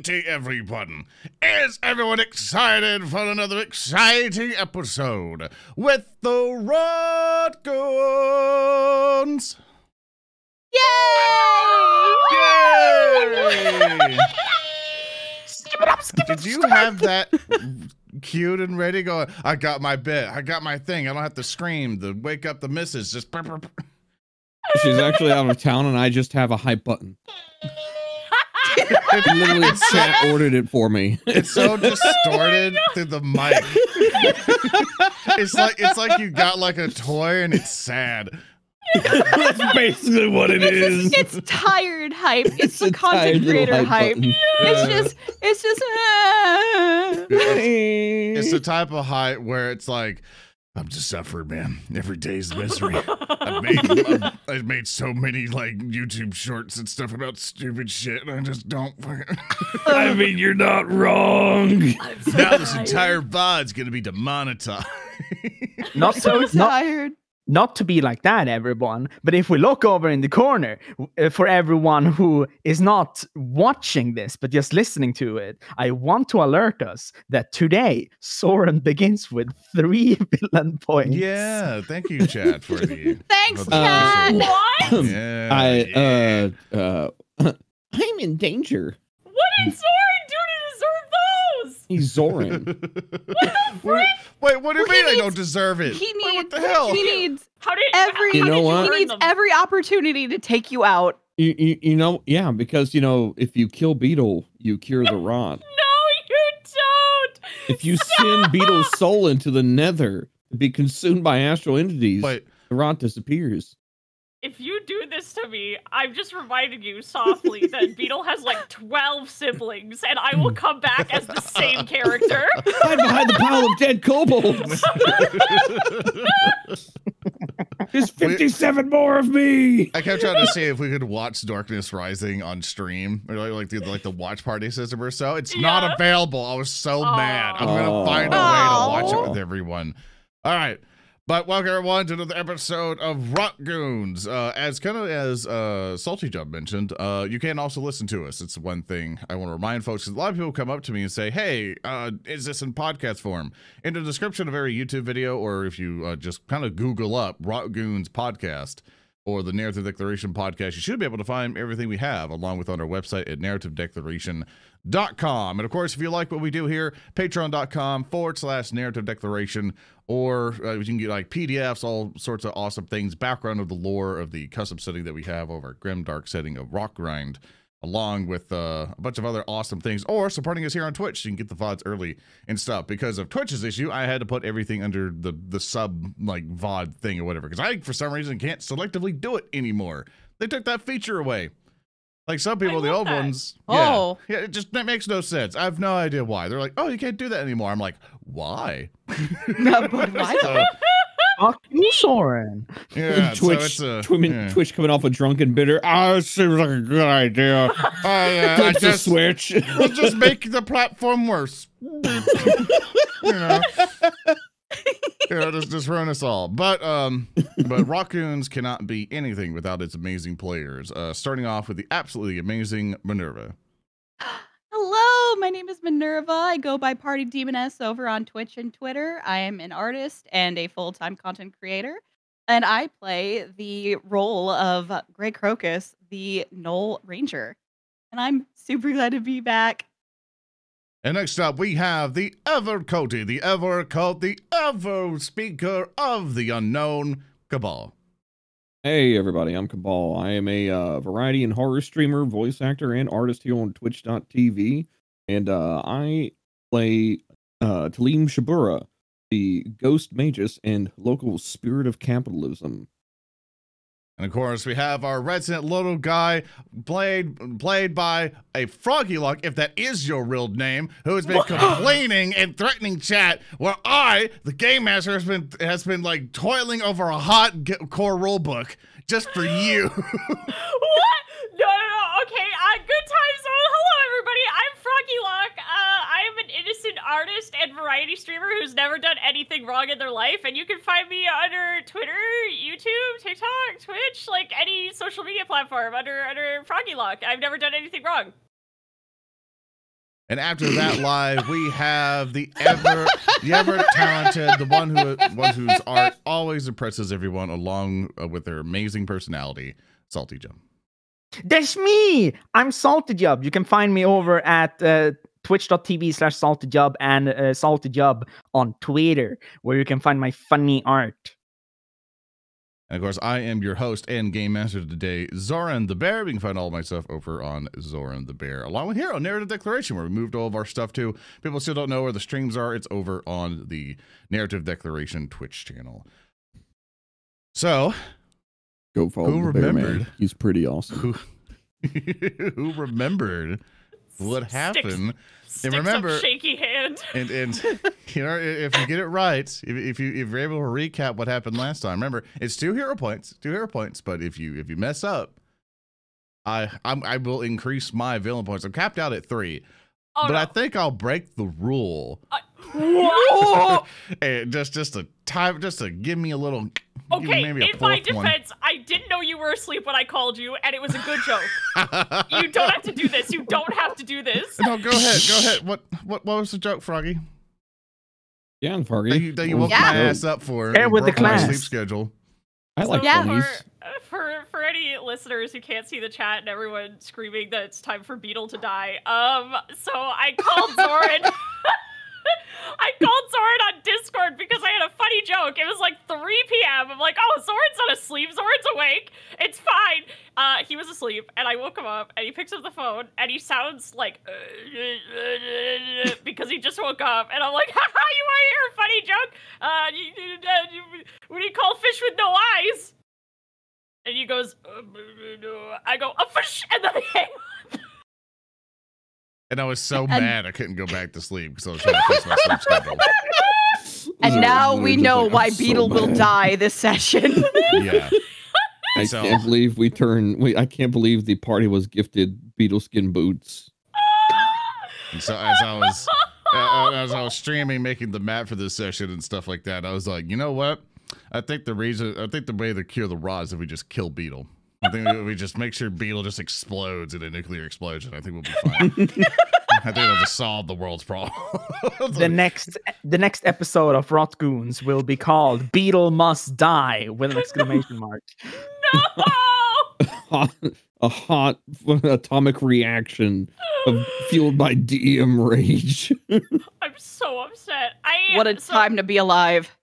righty, everyone. Is everyone excited for another exciting episode with the Rotgoons? Yay! Yay! Did you have that cute and ready? Go, I got my bit. I got my thing. I don't have to scream to wake up the missus. Just. She's actually out of town, and I just have a hype button. Literally, chat ordered it for me. It's so distorted through the mic. it's like it's like you got like a toy and it's sad. That's basically what it is. It's, it's tired hype. It's, the content creator hype. button. It's just, it's just. ah. It's the type of hype where it's like, I'm just suffering, man. Every day's misery. I've made I've, I've made so many like YouTube shorts and stuff about stupid shit, and I just don't. fucking- I mean, you're not wrong. I'm so now this tired. entire VOD's gonna be demonetized. not so not, tired. Not to be like that, everyone. But if we look over in the corner uh, for everyone who is not watching this but just listening to it, I want to alert us that today Zoran begins with three villain points. yeah, thank you, Chad, for the. Thanks, for the Chad. visual. What? Yeah, I yeah. uh uh I'm in danger. What is did Zoran do to deserve those? He's Zoran. Wait, wait, what do you Well, he mean I don't deserve it? He Wait, needs. what the hell? He needs How did every. You know did what? He needs them? every opportunity to take you out. you, you, you know, yeah, because you know, if you kill Beetle, you cure the rot. No, you don't. If you send Beetle's soul into the nether to be consumed by astral entities, Wait, the rot disappears. If you do this to me, I'm just reminding you softly that Beetle has like 12 siblings, and I will come back as the same character. Hide behind the pile of dead kobolds. There's 57 more of me. I kept trying to see if we could watch Darkness Rising on stream or like, like the like the watch party system or so. It's Yeah. not available. I was so mad. I'm gonna find a way to watch it with everyone. All right. But welcome everyone to another episode of Rotgoons. Uh, as kind of as uh, Salty Jump mentioned, uh, you can also listen to us. It's one thing I want to remind folks. A lot of people come up to me and say, "Hey, uh, is this in podcast form?" In the description of every YouTube video, or if you uh, just kind of Google up Rotgoons podcast, or the Narrative Declaration podcast, you should be able to find everything we have along with on our website at narrativedeclaration.com. And of course, if you like what we do here, patreon.com forward slash narrative declaration, or uh, you can get like PDFs, all sorts of awesome things, background of the lore of the custom setting that we have over Grim Dark setting of Rock Grind. Along with uh, a bunch of other awesome things, or supporting us here on Twitch, so you can get the VODs early and stuff. Because of Twitch's issue, I had to put everything under the the sub like VOD thing or whatever. Because I, for some reason, can't selectively do it anymore. They took that feature away. Like some people, the old that. ones. Oh. yeah, yeah, it just that makes no sense. I have no idea why. They're like, oh, you can't do that anymore. I'm like, why? No, but why? So, Fuck you, Zoran. yeah, so Twitch, it's a, Twim- yeah. Twitch coming off a drunken bitter. Oh, it seems like a good idea. I, uh, I just, switch. we'll just make the platform worse. you know. Yeah, just just ruin us all. But um, but Rotgoons cannot be anything without its amazing players. Uh, starting off with the absolutely amazing Minerva. Hello, my name is Minerva. I go by Party Demoness over on Twitch and Twitter. I am an artist and a full time content creator. And I play the role of Grey Crocus, the Gnoll Ranger. And I'm super glad to be back. And next up, we have the ever Cody, the ever cult, the ever speaker of the unknown Cabal. Hey everybody, I'm Cabal. I am a uh, variety and horror streamer, voice actor, and artist here on Twitch.tv. And uh, I play uh, Talim Shabura, the ghost magus and local spirit of capitalism. And of course, we have our resident little guy, played played by a Froggy Luck, if that is your real name, who has been complaining and threatening chat. Where I, the game master, has been has been like toiling over a hot g- core rule book just for you. what? No, no, no. Okay, uh, good times. Oh, hello, everybody. I'm Froggy Lock. Uh, I am an innocent artist and variety streamer who's never done anything wrong in their life, and you can find me under Twitter, YouTube, TikTok, Twitch, like any social media platform under under Froggy Lock. I've never done anything wrong. And after that live, we have the ever, the ever talented, the one who, one whose art always impresses everyone, along uh, with their amazing personality, Salty Jump. That's me. I'm Salty Job. You can find me over at uh, twitch.tv slash salty job and uh, salty job on Twitter, where you can find my funny art. And of course, I am your host and game master today, Zoran the Bear. We can find all of my stuff over on Zoran the Bear, along with here on Narrative Declaration, where we moved all of our stuff to. People still don't know where the streams are. It's over on the Narrative Declaration Twitch channel. So, Go follow Who the bear man. He's pretty awesome. who who remembered what Sticks- happened? Sticks remember- up shaky hand. And and you know, if you get it right, if, if you if you're able to recap what happened last time, remember it's two hero points, two hero points. But if you if you mess up, I I'm, I will increase my villain points. I'm capped out at three, Oh, but no. I think I'll break the rule. Uh, what? and just just a time, just to give me a little. Okay, maybe a in my fourth one. defense, I didn't know you were asleep when I called you, and it was a good joke. you don't have to do this. You don't have to do this. no, go ahead, go ahead. What what what was the joke, Froggy? Yeah, Froggy. That you, that you woke Yeah. my ass up for? Share and with the broke my class. sleep schedule. I like Yeah. funnies. For, for for any listeners who can't see the chat and everyone screaming that it's time for Beetle to die, um, so I called Zoran. I called Zoran on Discord because I had a funny joke. It was like 3 p.m. I'm like, oh, Zoran's not asleep. Zoran's awake. It's fine. Uh, he was asleep, and I woke him up, and he picks up the phone, and he sounds like because he just woke up, and I'm like, haha, you want to hear a funny joke? Uh, what do you call fish with no eyes? And he goes, "Uh, I go, a fish, and then I hang. And I was so And- mad I couldn't go back to sleep because I was trying to fix my sleep schedule. And So now we're we just know like, why so Beetle will die this session. Yeah. I So- can't believe we turned. We, I can't believe the party was gifted beetle skin boots. And so as I was uh, as I was streaming, making the map for this session and stuff like that, I was like, you know what? I think the reason, I think the way to cure the rot is if we just kill Beetle. I think we- we just make sure Beetle just explodes in a nuclear explosion. I think we'll be fine. I think it'll just solve the world's problem. The next the next episode of Rot Goons will be called Beetle Must Die with an exclamation mark. no! hot, a hot atomic reaction of, fueled by DM rage. I'm so upset. I what a so time to be alive.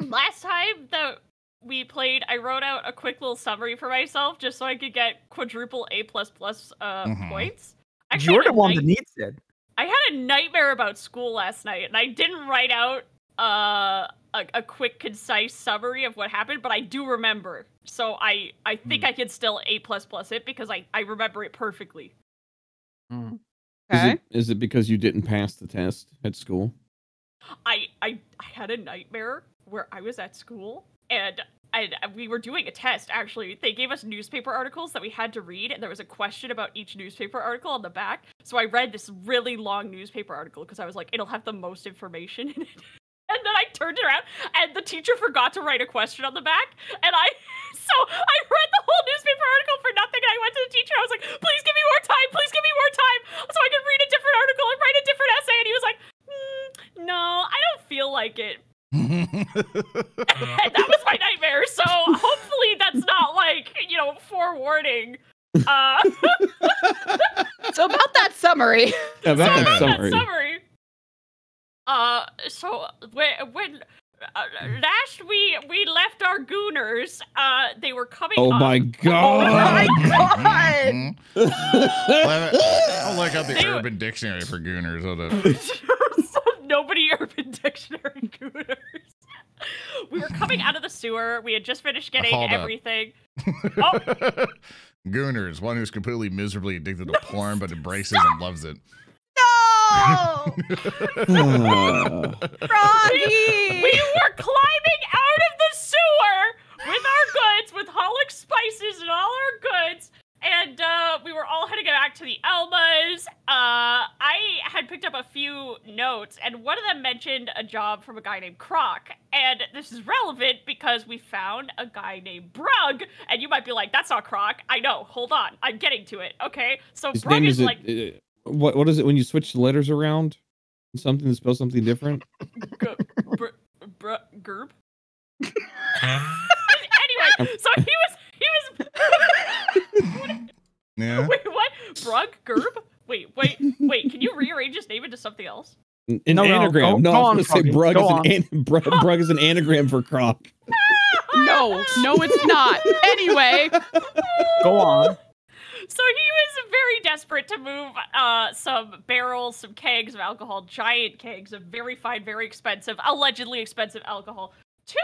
Last time that we played, I wrote out a quick little summary for myself just so I could get quadruple A plus plus uh, Mhm. points. Actually, You're the one night- that needs it. I had a nightmare about school last night, and I didn't write out uh, a, a quick, concise summary of what happened, but I do remember. So I, I think I could still A plus plus it because I, I remember it perfectly. Is, Okay. it, is it because you didn't pass the test at school? I, I, I had a nightmare where I was at school and and we were doing a test actually. They gave us newspaper articles that we had to read, and there was a question about each newspaper article on the back. So I read this really long newspaper article because I was like, it'll have the most information in it. And then I turned it around, and the teacher forgot to write a question on the back, and I. So I read the whole newspaper article for nothing, and I went to the teacher. I was like, "Please give me more time. Please give me more time, so I can read a different article and write a different essay." And he was like, mm, "No, I don't feel like it." And that was my nightmare. So hopefully that's not like you know forewarning. Uh, So about that summary. Yeah, that Yeah. was summary. that summary. Uh, so when when uh, last we we left our gooners, uh, they were coming. Oh up. my god! Mhm. I'll look up the They were- Urban Dictionary for Gooners. Hold up. Nobody Urban Dictionary gooners. We were coming out of the sewer. We had just finished getting Hold everything. Oh. Gooners, one who's completely miserably addicted to porn but embraces and loves it. No! Froggy! We were climbing out of the sewer with our goods, with Holic spices and all our goods, and uh, we were all heading back to the Elmas. Uh, I had picked up a few notes, and one of them mentioned a job from a guy named Croc. And this is relevant because we found a guy named Brug, and you might be like, "That's not Croc." I know. Hold on, I'm getting to it. Okay, so His Brug name is is like. uh, what what is it when you switch the letters around? Something that spells something different. G- br- br- gerb. anyway, so he was he was Yeah. wait what Brug Gerb. Wait wait wait. Can you rearrange his name into something else? An No, no, anagram. go- No, go I on, was gonna say Brug go is an, an Brug, Brug is an anagram for croc. No, no, it's not. Anyway, Go on. So he was very desperate to move uh, some barrels, some kegs of alcohol, giant kegs of very fine, very expensive, allegedly expensive alcohol, to,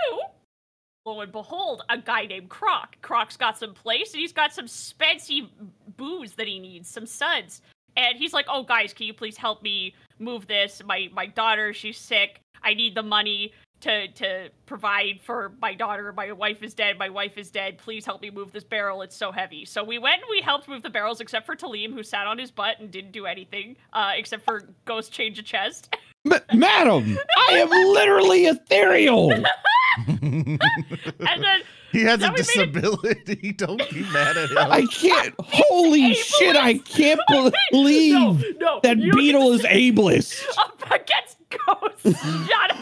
lo and behold, a guy named Croc. Croc's got some place, and he's got some spency booze that he needs, some suds. And he's like, "Oh, guys, can you please help me move this? My my daughter, she's sick. I need the money to to provide for my daughter. My wife is dead. My wife is dead. Please help me move this barrel. It's so heavy. So we went and we helped move the barrels, except for Talim, who sat on his butt and didn't do anything, uh, except for ghost change a chest. Ma- Madam, I am literally ethereal. and then he has Now a we made it- disability. Don't be mad at him. I can't. Holy shit! I can't believe no, no, that you don't get beetle is ableist. up against ghosts. Shut up.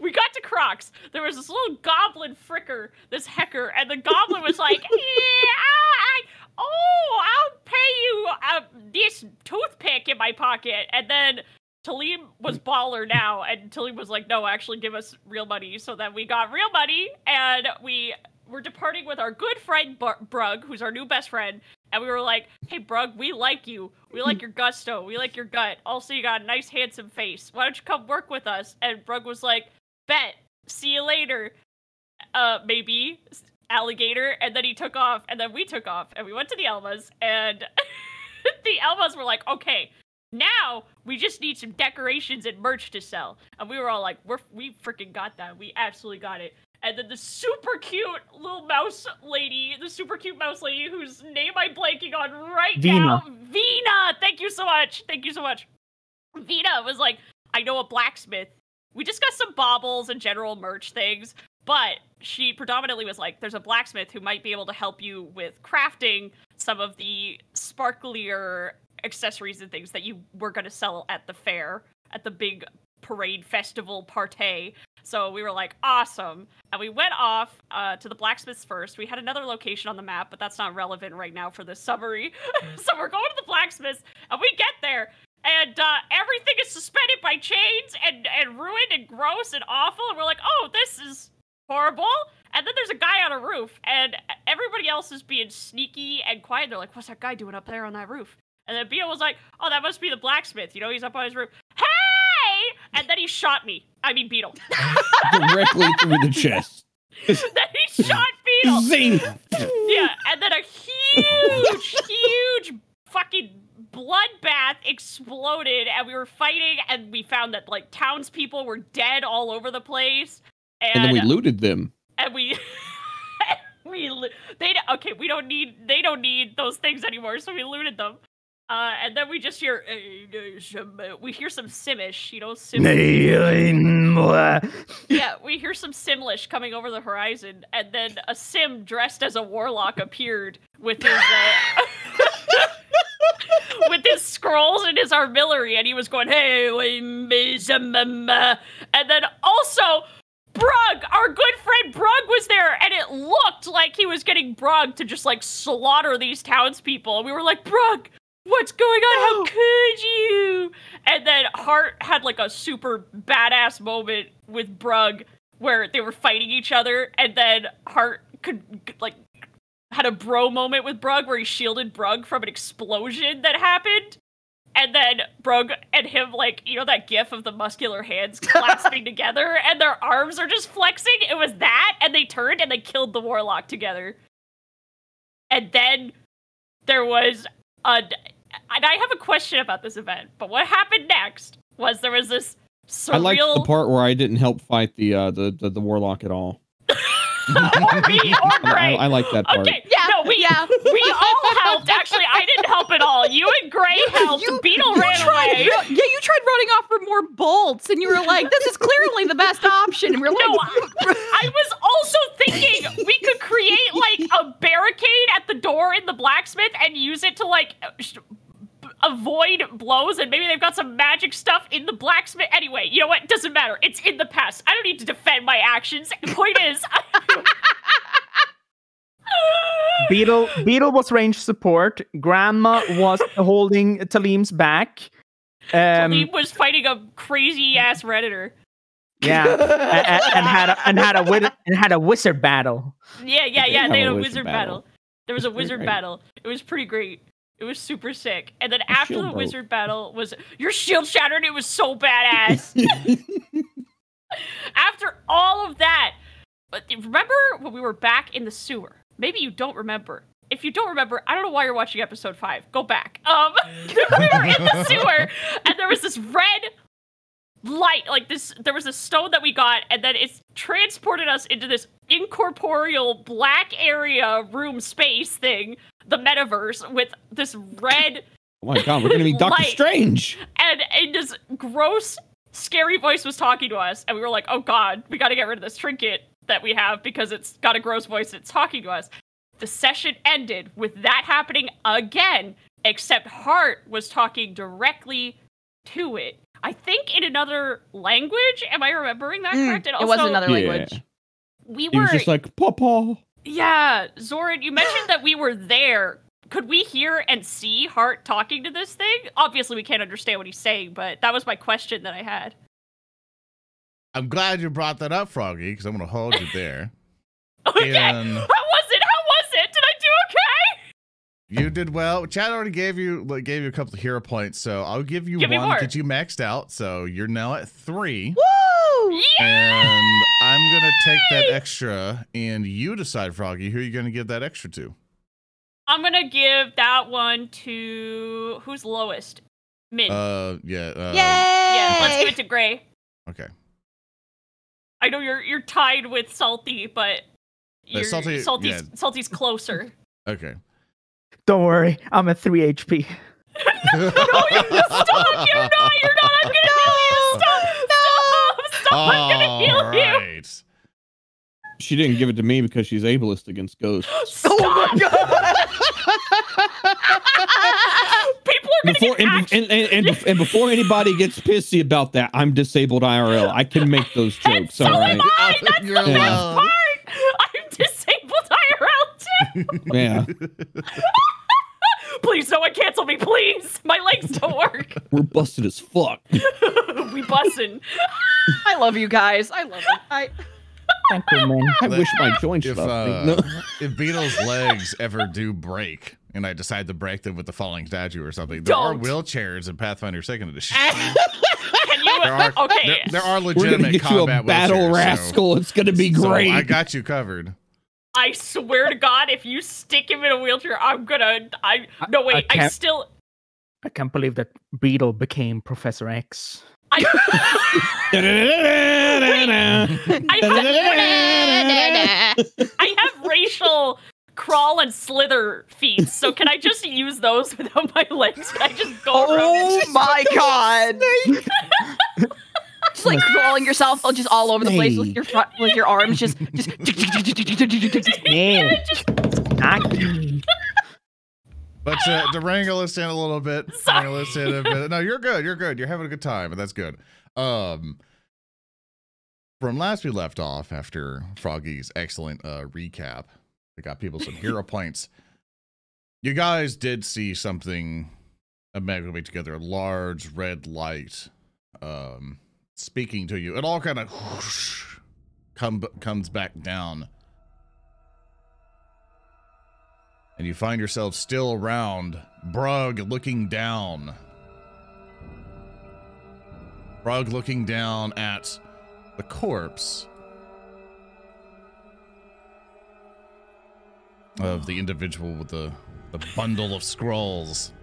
we got to Crocs. There was this little goblin fricker, this hecker, and the goblin was like, yeah, I, "Oh, I'll pay you uh, this toothpick in my pocket." And then Talim was baller now, and Talim was like, "No, actually, give us real money." So then we got real money, and we were departing with our good friend Bar- Brug, who's our new best friend. And we were like, hey, Brug, we like you. We like your gusto. We like your gut. Also, you got a nice, handsome face. Why don't you come work with us? And Brug was like, bet. See you later. Uh, maybe. Alligator. And then he took off. And then we took off. And we went to the Elmas. And the Elmas were like, okay, now we just need some decorations and merch to sell. And we were all like, we're, we freaking got that. We absolutely got it. And then the super cute little mouse lady, the super cute mouse lady whose name I'm blanking on right Vina. now. Vina! Thank you so much. Thank you so much. Vina was like, I know a blacksmith. We discussed some baubles and general merch things, but she predominantly was like, there's a blacksmith who might be able to help you with crafting some of the sparklier accessories and things that you were going to sell at the fair, at the big parade festival partay. So we were like, awesome. And we went off uh, to the blacksmith's first. We had another location on the map, but that's not relevant right now for this summary. so we're going to the blacksmith's, and we get there, and uh, everything is suspended by chains and, and ruined and gross and awful. And we're like, oh, this is horrible. And then there's a guy on a roof, and everybody else is being sneaky and quiet. They're like, what's that guy doing up there on that roof? And then Beal was like, oh, that must be the blacksmith. You know, he's up on his roof. Hey! And then he shot me. I mean, Beetle. directly through the chest. then he shot Beetle. Zing! Yeah, and then a huge, huge fucking bloodbath exploded, and we were fighting, and we found that like townspeople were dead all over the place, and, And then we looted them. and we. we they okay we don't need they don't need those things anymore so we looted them uh, and then we just hear uh, we hear some simish you know sim- yeah, we hear some Simlish coming over the horizon, and then a Sim dressed as a warlock appeared with his uh, with his scrolls and his artillery, and he was going, "Hey, we me some, um, uh," and then also. Brug, our good friend Brug was there, and it looked like he was getting Brug to just like slaughter these townspeople. And we were like, Brug, what's going on? How oh. could you? And then Hart had like a super badass moment with Brug where they were fighting each other, and then Hart could like had a bro moment with Brug where he shielded Brug from an explosion that happened. And then Brug and him, like, you know, that gif of the muscular hands clasping together and their arms are just flexing? It was that, and they turned and they killed the warlock together. And then there was a. And I have a question about this event, but what happened next was there was this surreal. I liked the part where I didn't help fight the uh the, the, the warlock at all. or me or I, Gray. I like that part. Okay, Yeah, no, we yeah. we all helped. Actually, I didn't help at all. You and Gray helped. You- Beetle you ran tried, away. yeah, you tried running off for more bolts, and you were like, "This is clearly the best option." And we're No, like, I, I was also thinking we could create like a barricade at the door in the blacksmith and use it to like sh- b- avoid blows and maybe they've got some magic stuff in the blacksmith. Anyway, you know what? Doesn't matter. It's in the past. I don't need to defend my actions. The point is, Beetle Beetle was range support. Grandma was holding Talim's back. Um, Talim was fighting a crazy ass redditor. yeah, a- a- and, had a, and had a wi- and had a wizard battle. Yeah, yeah, yeah. have They had a wizard wizard battle. battle. There was a wizard great. battle. It was pretty great. It was super sick. And then after the broke. wizard battle was your shield shattered. It was so badass. after all of that, but remember when we were back in the sewer? Maybe you don't remember. If you don't remember, I don't know why you're watching episode five. Go back. Um, we were in the sewer, and there was this red light, like this. There was a stone that we got, and then it's transported us into this incorporeal black area room space thing, the metaverse, with this red Oh my god, we're gonna be Doctor Strange. and and this gross, scary voice was talking to us, and we were like, "Oh God, we got to get rid of this trinket that we have because it's got a gross voice. that's talking to us." The session ended with that happening again, except Hart was talking directly to it. I think in another language. Am I remembering that Mm, correct? And it was also, another Yeah. language. We He were was just like, Papa. Yeah, Zoran, you mentioned that we were there. Could we hear and see Hart talking to this thing? Obviously, we can't understand what he's saying, but that was my question that I had. I'm glad you brought that up, Froggy, because I'm going to hold you there. Okay. And- How was it? How was it? Did I do okay? You did well. Chad already gave you gave you a couple of hero points, so I'll give you Give one because you maxed out. So you're now at three, Woo! Yeah. and I'm gonna take that extra, and you decide, Froggy, who are you gonna give that extra to? I'm gonna give that one to who's lowest? Min. Uh, yeah. Uh, Yay! yeah, let's give it to Gray. Okay. I know you're you're tied with Salty, but you're, Salty- Salty's yeah. Salty's closer. Okay. Don't worry, I'm at three HP. no, you're stop! You're not! You're not! I'm gonna heal you! Stop! Stop! Stop! I'm gonna heal you! Alright. She didn't give it to me because she's ableist against ghosts. Stop! People are gonna Before get and, act- and, and, and, bef- and before anybody gets pissy about that, I'm disabled IRL. I can make those jokes. so all am right. I. That's You're the best allowed. part. I'm disabled IRL too. Yeah, Please, no one cancel me, please. My legs don't work. we're busted as fuck. we bussin'. I love you guys. I love it. I Thank you, man. I Let- wish my joints If loved uh, me. No. if Beetle's legs ever do break, and I decide to break them with the falling statue or something, there are Don't. wheelchairs in Pathfinder Second Edition. Can you? There are okay. there, there are We're gonna legitimate get you a battle wheelchairs, so- rascal. it's gonna be so great. I got you covered. I swear to God, if you stick him in a wheelchair, I'm gonna. I no wait. I, can't- still. I can't believe that Beetle became Professor X. I, I, have, I have racial crawl and slither feats, so can I just use those without my legs? Can I just go around? Oh my god! Just like crawling yourself just all over the place with your front, with your arms just just. Yeah. Snacky. But uh, to wrangle us in a little bit, Sorry. wrangle us in a bit. No, you're good. You're good. You're having a good time, and that's good. Um, from last we left off after Froggy's excellent uh, recap, I got people some hero points. You guys did see something amalgamate together, a large red light, um, speaking to you. It all kind of come comes back down. and you find yourself still around Brug looking down. Brug looking down at the corpse of the individual with the, the bundle of scrolls.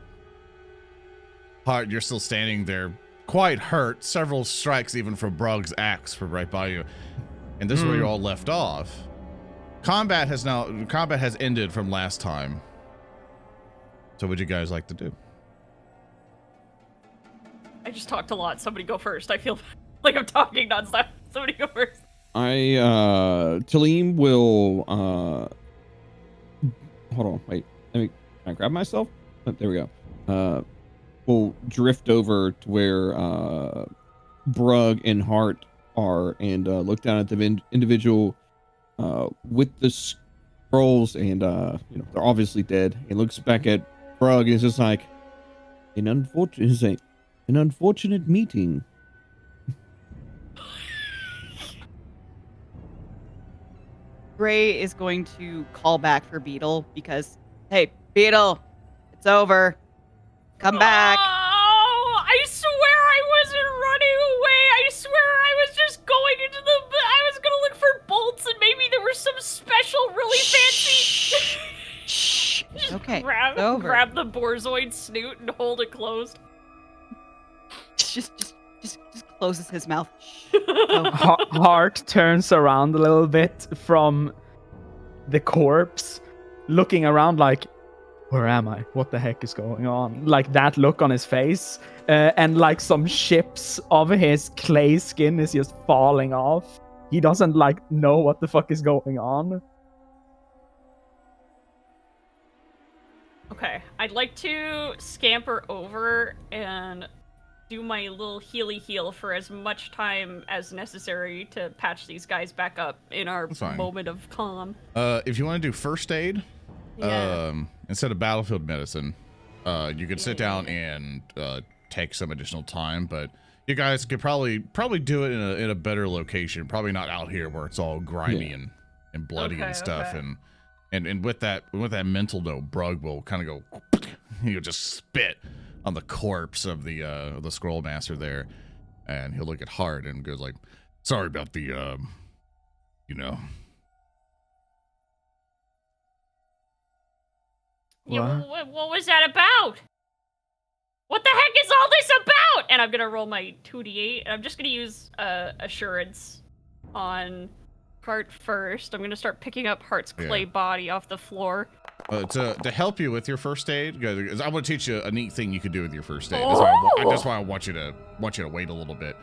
Hart, you're still standing there, quite hurt. Several strikes, even from Brug's axe, were right by you. And this is where you all left off. combat has now combat has ended from last time. So what would you guys like to do? I just talked a lot. Somebody go first. I feel like I'm talking nonstop. Somebody go first. I uh Talim will uh hold on, wait. Let me can I grab myself? Oh, there we go. Uh will drift over to where uh Brug and Hart are and uh look down at the in- individual uh with the scrolls and uh you know they're obviously dead and looks back at Brug and is just like an unfortunate an unfortunate meeting. Gray is going to call back for Beetle because, hey, Beetle, it's over. Come back. Oh, I swear I wasn't running away. I swear I was just going into the. I was gonna look for bolts and maybe there was some special, really fancy. Shh. Just Okay, Grab, over. grab the Borzoid snoot and hold it closed. Just, just, just, just closes his mouth. Ha- Hart turns around a little bit from the corpse, looking around like, where am I? What the heck is going on? Like that look on his face, uh, and like some ships of his clay skin is just falling off. He doesn't like know what the fuck is going on. Okay, I'd like to scamper over and do my little healy heal for as much time as necessary to patch these guys back up in our moment of calm. Uh, if you want to do first aid, Yeah. um, instead of battlefield medicine, uh, you could sit down and uh, take some additional time, but you guys could probably probably do it in a in a better location. Probably not out here where it's all grimy Yeah. and, and bloody Okay, and stuff. okay. And and and with that with that mental note, Brug will kind of go, he'll just spit on the corpse of the uh the scroll master there, and he'll look at Hart and goes like, "Sorry about the um, you know." Yeah, What? what, was that about? What the heck is all this about? And I'm gonna roll my 2d8, and I'm just gonna use uh, assurance on Hart first. I'm gonna start picking up Hart's Yeah. clay body off the floor. Uh, to to help you with your first aid, guys, I want to teach you a neat thing you can do with your first aid. That's why, I, wa- that's why I want you to want you to wait a little bit.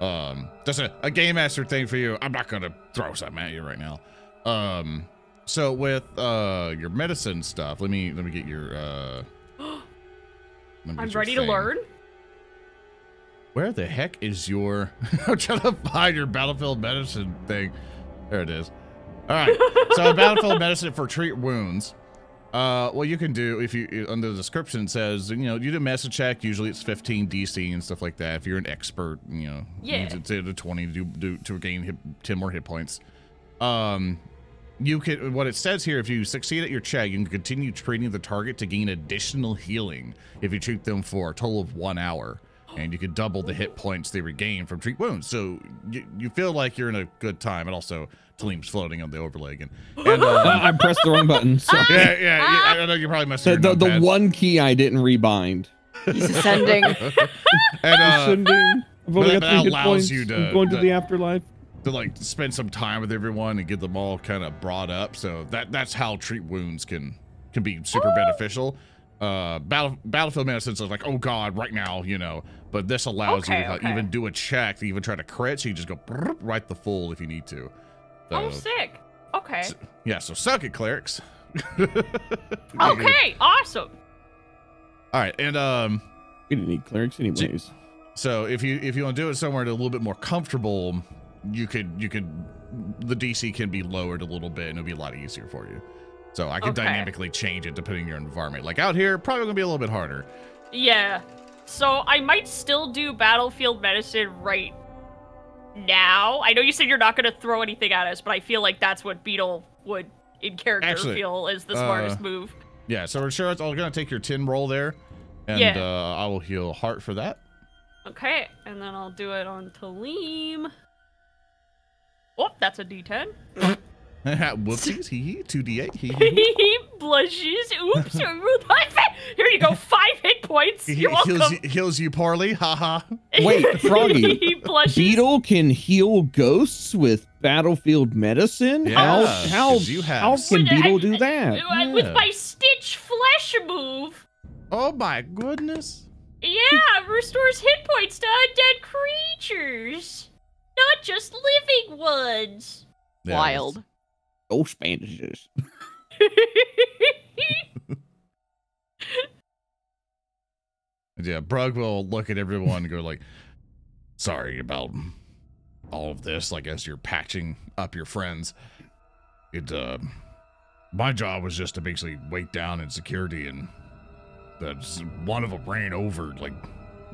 Um, just a, a game master thing for you. I'm not gonna throw something at you right now. Um, so with uh your medicine stuff, let me let me get your uh. I'm get your ready to learn. Where the heck is your? I'm trying to find your battlefield medicine thing. There it is. All right. So battlefield medicine for treat wounds. Uh, what you can do if you under the description says you know you do a medicine check. Usually it's 15 DC and stuff like that. If you're an expert, you know, Yeah. use it to the 20 to do, do to gain hit, 10 more hit points. Um, you can what it says here. If you succeed at your check, you can continue treating the target to gain additional healing. If you treat them for a total of one hour, and you can double the hit points they regain from treat wounds. So you, you feel like you're in a good time, and also Talim's floating on the overlay again. And Uh, um, I pressed the wrong button. Sorry. yeah, yeah, yeah, I know you probably messed The, the, the one key I didn't rebind. He's ascending. and uh, Sending. I've only that- got that three hit allows points. you to- I'm going to to- the afterlife. To like spend some time with everyone and get them all kind of brought up. So that that's how treat wounds can can be super beneficial. Uh, battle battlefield medicine's like, oh god, right now, you know. But this allows you to okay. even do a check, to even try to crit. So you just go right the full if you need to. So, Oh, sick. Okay. s- yeah, so suck it, clerics. Okay, awesome. All right, and um, We didn't need clerics anyways. So if you if you want to do it somewhere a little bit more comfortable, you could you could the DC can be lowered a little bit and it'll be a lot easier for you. So I can Okay. dynamically change it depending on your environment. Like out here, probably gonna be a little bit harder. Yeah. So I might still do battlefield medicine right now. I know you said you're not to throw anything at us, but I feel like that's what Beetle would in character Actually, feel is the uh, smartest move. Yeah, so we're sure it's all gonna take your 10 roll there. And Yeah. uh, I will heal Hart for that. Okay, and then I'll do it on Talim. Oh, that's a D10. Whoopsies, hee hee, 2d8, hee hee. he blushes. Oops. Here you go. Five hit points. He You're heals, you- heals you poorly, haha. Wait, Froggy. he blushes. Beetle can heal ghosts with battlefield medicine? how Yeah, how 'cause you have- how can With- I- Beetle do that? I- With Yeah. my stitch flesh move. Oh my goodness. Yeah, restores hit points to undead creatures, not just living ones. Yeah, Wild. Ghost bandages. Yeah, Brug will look at everyone and go like, "Sorry about all of this. Like as you're patching up your friends, it uh, my job was just to basically wait down in security, and that's one of them ran over, like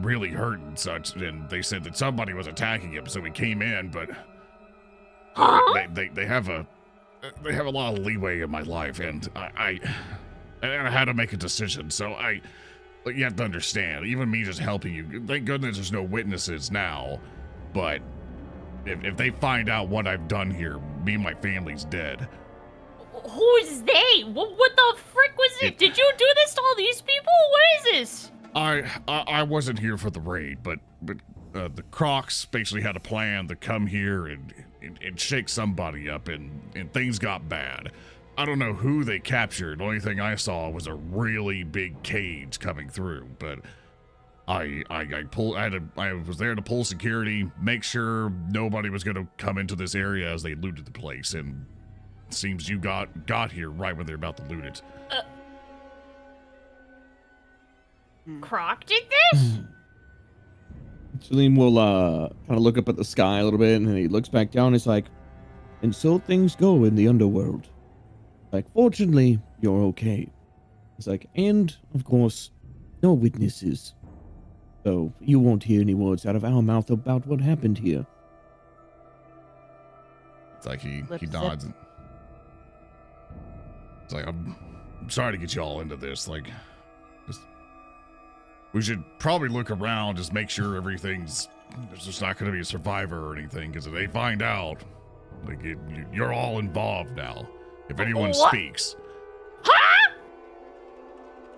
really hurt and such. And they said that somebody was attacking him, so we came in, but Huh? they, they they have a they have a lot of leeway in my life, and I, I and I had to make a decision. So I you have to understand, even me just helping you. Thank goodness there's no witnesses now, but if if they find out what I've done here, me and my family's dead. Who's they? What, what the frick was it? It- Did you do this to all these people? What is this? I I, I wasn't here for the raid, but but uh, the Crocs basically had a plan to come here and, and and shake somebody up, and and things got bad. I don't know who they captured. The only thing I saw was a really big cage coming through, but. I, I I pull I had to, I was there to pull security, make sure nobody was gonna come into this area as they looted the place, and seems you got got here right when they're about to loot it. Croc did this? Salim will uh kind of look up at the sky a little bit and then he looks back down. He's like, and so things go in the underworld. Like, fortunately, you're okay. It's like, and of course, no witnesses. So you won't hear any words out of our mouth about what happened here. It's like he Lip he zip. nods. and- It's like I'm, I'm sorry to get you all into this. Like, just we should probably look around, just make sure everything's. There's just not going to be a survivor or anything, because if they find out, like it, you, you're all involved now. If anyone What? speaks, Huh?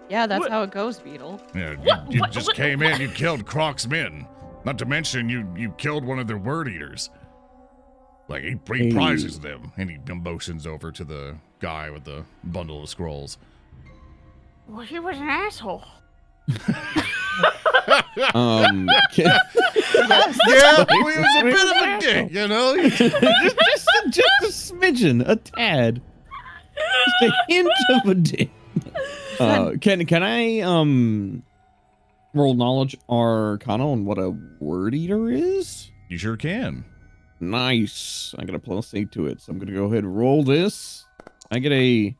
Yeah, that's What- how it goes, Beetle. yeah, you, What- you what- just what- came in, you killed Croc's men. Not to mention you you killed one of their word eaters. Like he, he Hey. prizes them, and he motions over to the guy with the bundle of scrolls. Well, he was an asshole. Um, can- yeah, he was a bit of a dick, you know. just, just, a, just a smidgen, a tad, just a hint of a dick. Uh, can can I um roll knowledge arcana on what a word eater is? You sure can. Nice. I got a plus eight to it, so I'm gonna go ahead and roll this. I get a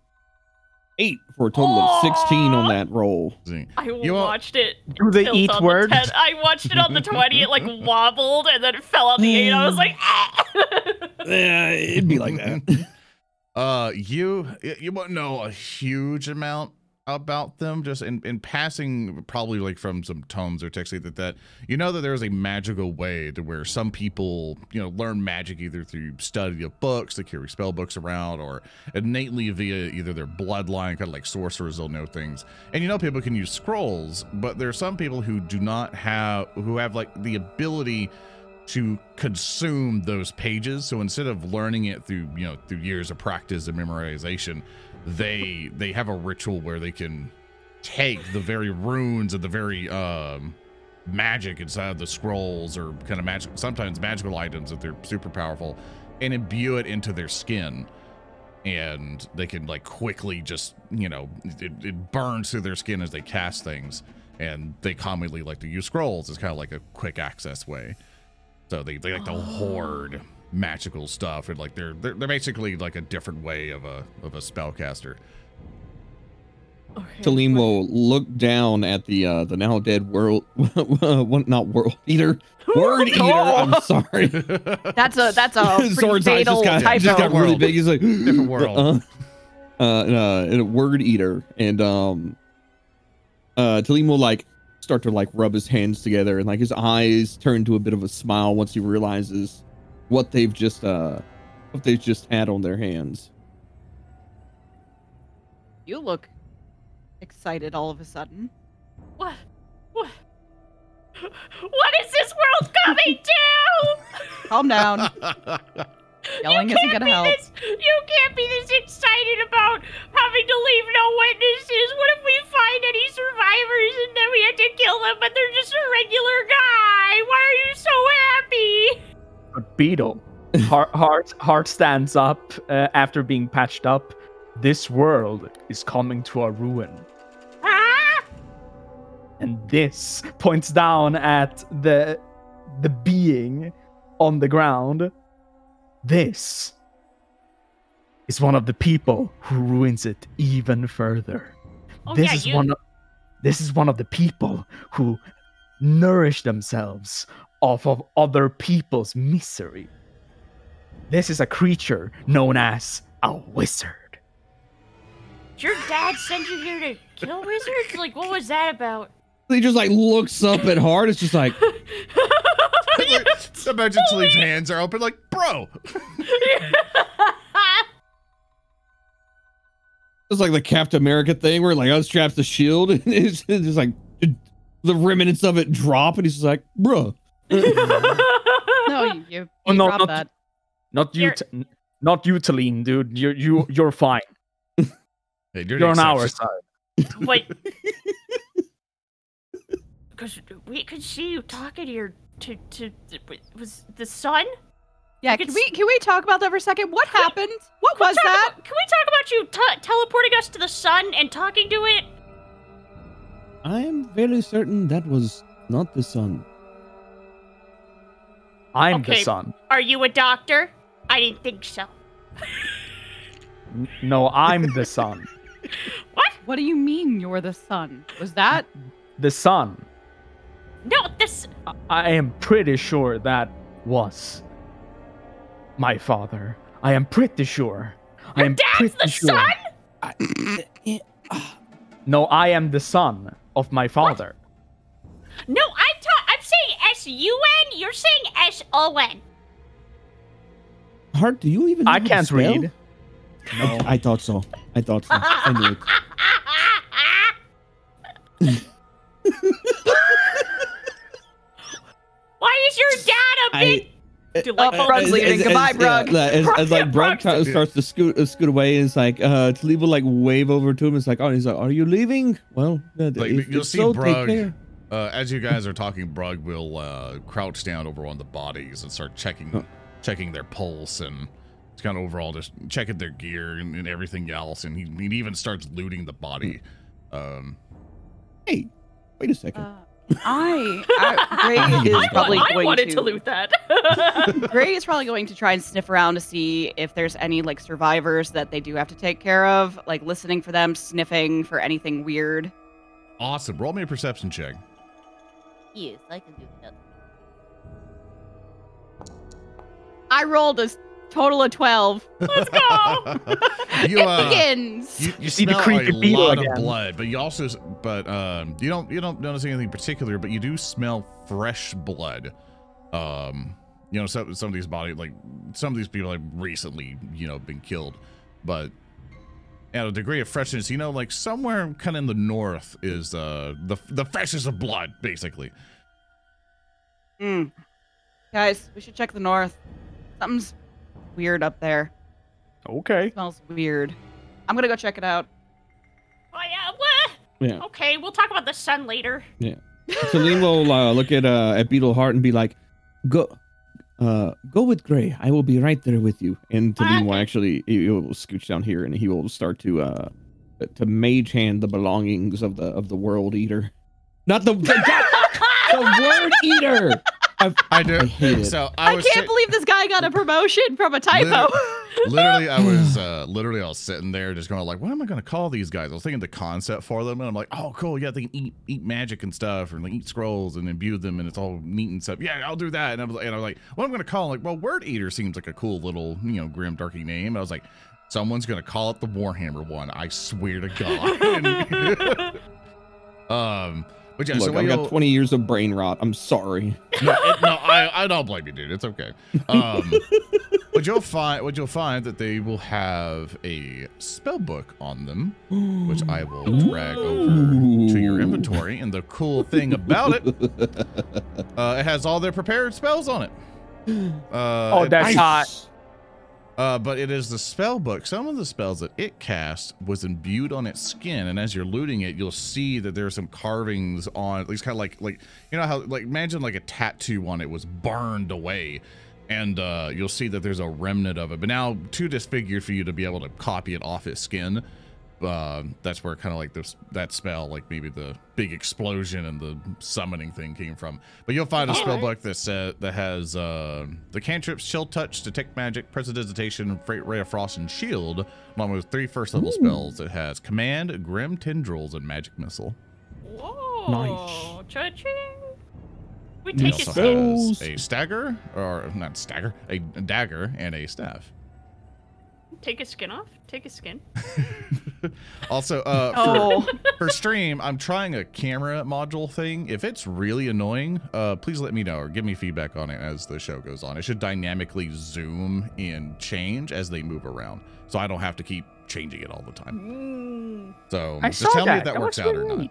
eight for a total of sixteen on that roll. I You watched it. Do they eat on the words? 10. I watched it on the 20. It like wobbled and then it fell on the 8. I was like, ah! Yeah, it'd be like that. Uh, you you won't know a huge amount about them just in, in passing probably like from some tomes or texts that that you know that there's a magical way to where some people you know learn magic either through study of books they carry spell books around or innately via either their bloodline kind of like sorcerers they'll know things and you know people can use scrolls but there are some people who do not have who have like the ability to consume those pages. So instead of learning it through, you know, through years of practice and memorization, they they have a ritual where they can take the very runes and the very um magic inside of the scrolls or kind of magic sometimes magical items that they're super powerful and imbue it into their skin. And they can like quickly just you know it, it burns through their skin as they cast things. And they commonly like to use scrolls. As kind of like a quick access way. So they, they like to hoard magical stuff and like they're, they're they're basically like a different way of a of a spellcaster. Okay. Talim will look down at the uh, the now dead world, what not world eater, word eater. I'm sorry. That's a that's a pretty Sword's eyes fatal just got, typo. just got really World. big. He's like Different world. Uh, uh, uh, and a word eater, and um, uh, Talim will like start to like rub his hands together, and like his eyes turn to a bit of a smile once he realizes what they've just uh, what they've just had on their hands. You look excited all of a sudden. What? What? What is this world coming to? Calm down. Yelling you isn't can't gonna be help. This, you can't be this excited about having to leave no witnesses. What if we find any survivors and then we have to kill them, but they're just a regular guy? Why are you so happy? But Beetle, Hart, Hart, Hart stands up uh, after being patched up. This world is coming to a ruin. Ah! And this points down at the the being on the ground. This is one of the people who ruins it even further. Oh, this yeah, is you- one of this is one of the people who nourish themselves off of other people's misery. This is a creature known as a wizard. Did your dad send you here to kill wizards? Like, what was that about? He just like looks up at Hart. It's just like, Imagine Talib's hands are open, like, bro. it's like the Captain America thing where like unstraps the shield and it's it's just like the remnants of it drop and he's just like, bruh. No, you, you, Oh, no, not- that. Not you, You're- T- n- not you, Talene, dude. You're you you're fine. Hey, you're, You're on the our exception. side. Wait. Because we could see you talking to your to to was the sun. Yeah, can we can we talk about that for a second? What happened? What was that? about- can we talk about you t- teleporting us to the sun and talking to it? I am very certain that was not the sun. I'm the son. Are you a doctor? I didn't think so. No, I'm the son. What? What do you mean you're the son? Was that The son? No, this. I- I am pretty sure that was my father. I am pretty sure. I am dad's pretty the sure. sun? No, I am the son of my father. No, I'm ta- I'm saying S U N. You're saying S O N. Hart, do you even? Know I can't spell? read. I, I thought so. I thought so. I knew it. Why is your dad a I- big? delightful? Oh, Brug's leaving. as- Goodbye, as- Brug. yeah, as, as like Brug Brug's- starts to scoot uh, scoot away, it's like uh Talib will like wave over to him. It's like, oh, he's like, are you leaving? Well, uh, Like, if, you'll if see so, take Brug. Care. Uh, as you guys are talking, Brug will uh, crouch down over on the bodies and start checking Huh. checking their pulse and it's kind of overall just checking their gear and, and everything else. And he, he even starts looting the body. Um, Hey, wait a second. Uh, I, I Gray is I, probably wa- I going wanted to, to loot that. Gray is probably going to try and sniff around to see if there's any like survivors that they do have to take care of, like listening for them, sniffing for anything weird. awesome. Roll me a perception check. Yes, I can do that. I rolled a total of twelve. Let's go. you, it uh, begins. You, you see the smell creepy a beetle lot again. of blood, but you also, but um, you don't, you don't notice anything particular, but you do smell fresh blood. Um, you know, some some of these body, like some of these people have recently, you know, been killed, but at a degree of freshness, you know, like somewhere kind of in the north is uh the the freshest of blood, basically. Mm. Guys, we should check the north. Something's weird up there. Okay. smells weird. I'm gonna go check it out. Oh, yeah, what? Yeah. Okay, we'll talk about the sun later. Yeah. Celine will uh, look at uh, at Beetle Hart and be like, "Go, uh, go with Gray. I will be right there with you." And Celine will actually he will scooch down here and he will start to uh to mage hand the belongings of the of the World Eater, not the the, the Word Eater. I, I do. I hate it. So I I, can't sit- believe this guy got a promotion from a typo. Literally i was uh literally i was sitting there just going like what am i going to call these guys? I was thinking the concept for them and i'm like oh cool yeah they can eat eat magic and stuff and like eat scrolls and imbue them and it's all neat and stuff. Yeah i'll do that. And i was, and I was like what i'm going to call 'em? like well word eater seems like a cool little you know grim darky name. I was like someone's going to call it the warhammer one i swear to god. Um but yeah Look, so I've got 20 years of brain rot. I'm sorry. no, it, no, I, I don't blame you, dude. It's okay. Um, but you'll find what you'll find that they will have a spell book on them, which I will drag over to your inventory. And the cool thing about it, uh, it has all their prepared spells on it. Uh, Oh, it- that's hot. Uh, but it is the spell book. Some of the spells that it cast was imbued on its skin, and as you're looting it, you'll see that there's some carvings on at kind of like like you know how like imagine like a tattoo on it was burned away, and uh, you'll see that there's a remnant of it. But now too disfigured for you to be able to copy it off its skin. Uh, that's where kind of like this that spell, like maybe the big explosion and the summoning thing came from. But you'll find a spell book that said that has uh, the cantrips, chill touch, detect magic, prestidigitation, freight ray of frost, and shield, along with three first level spells. It has command, grim tendrils, and magic missile. Whoa. Cha-ching. We It take also it. spell- has a stagger, or not stagger, a dagger, and a staff. Take his skin off. Take his skin. Also, uh, for, Oh, for stream, I'm trying a camera module thing. If it's really annoying, uh, please let me know or give me feedback on it as the show goes on. It should dynamically zoom and change as they move around, so I don't have to keep changing it all the time. Mm. So I just tell me if that, That works out or not.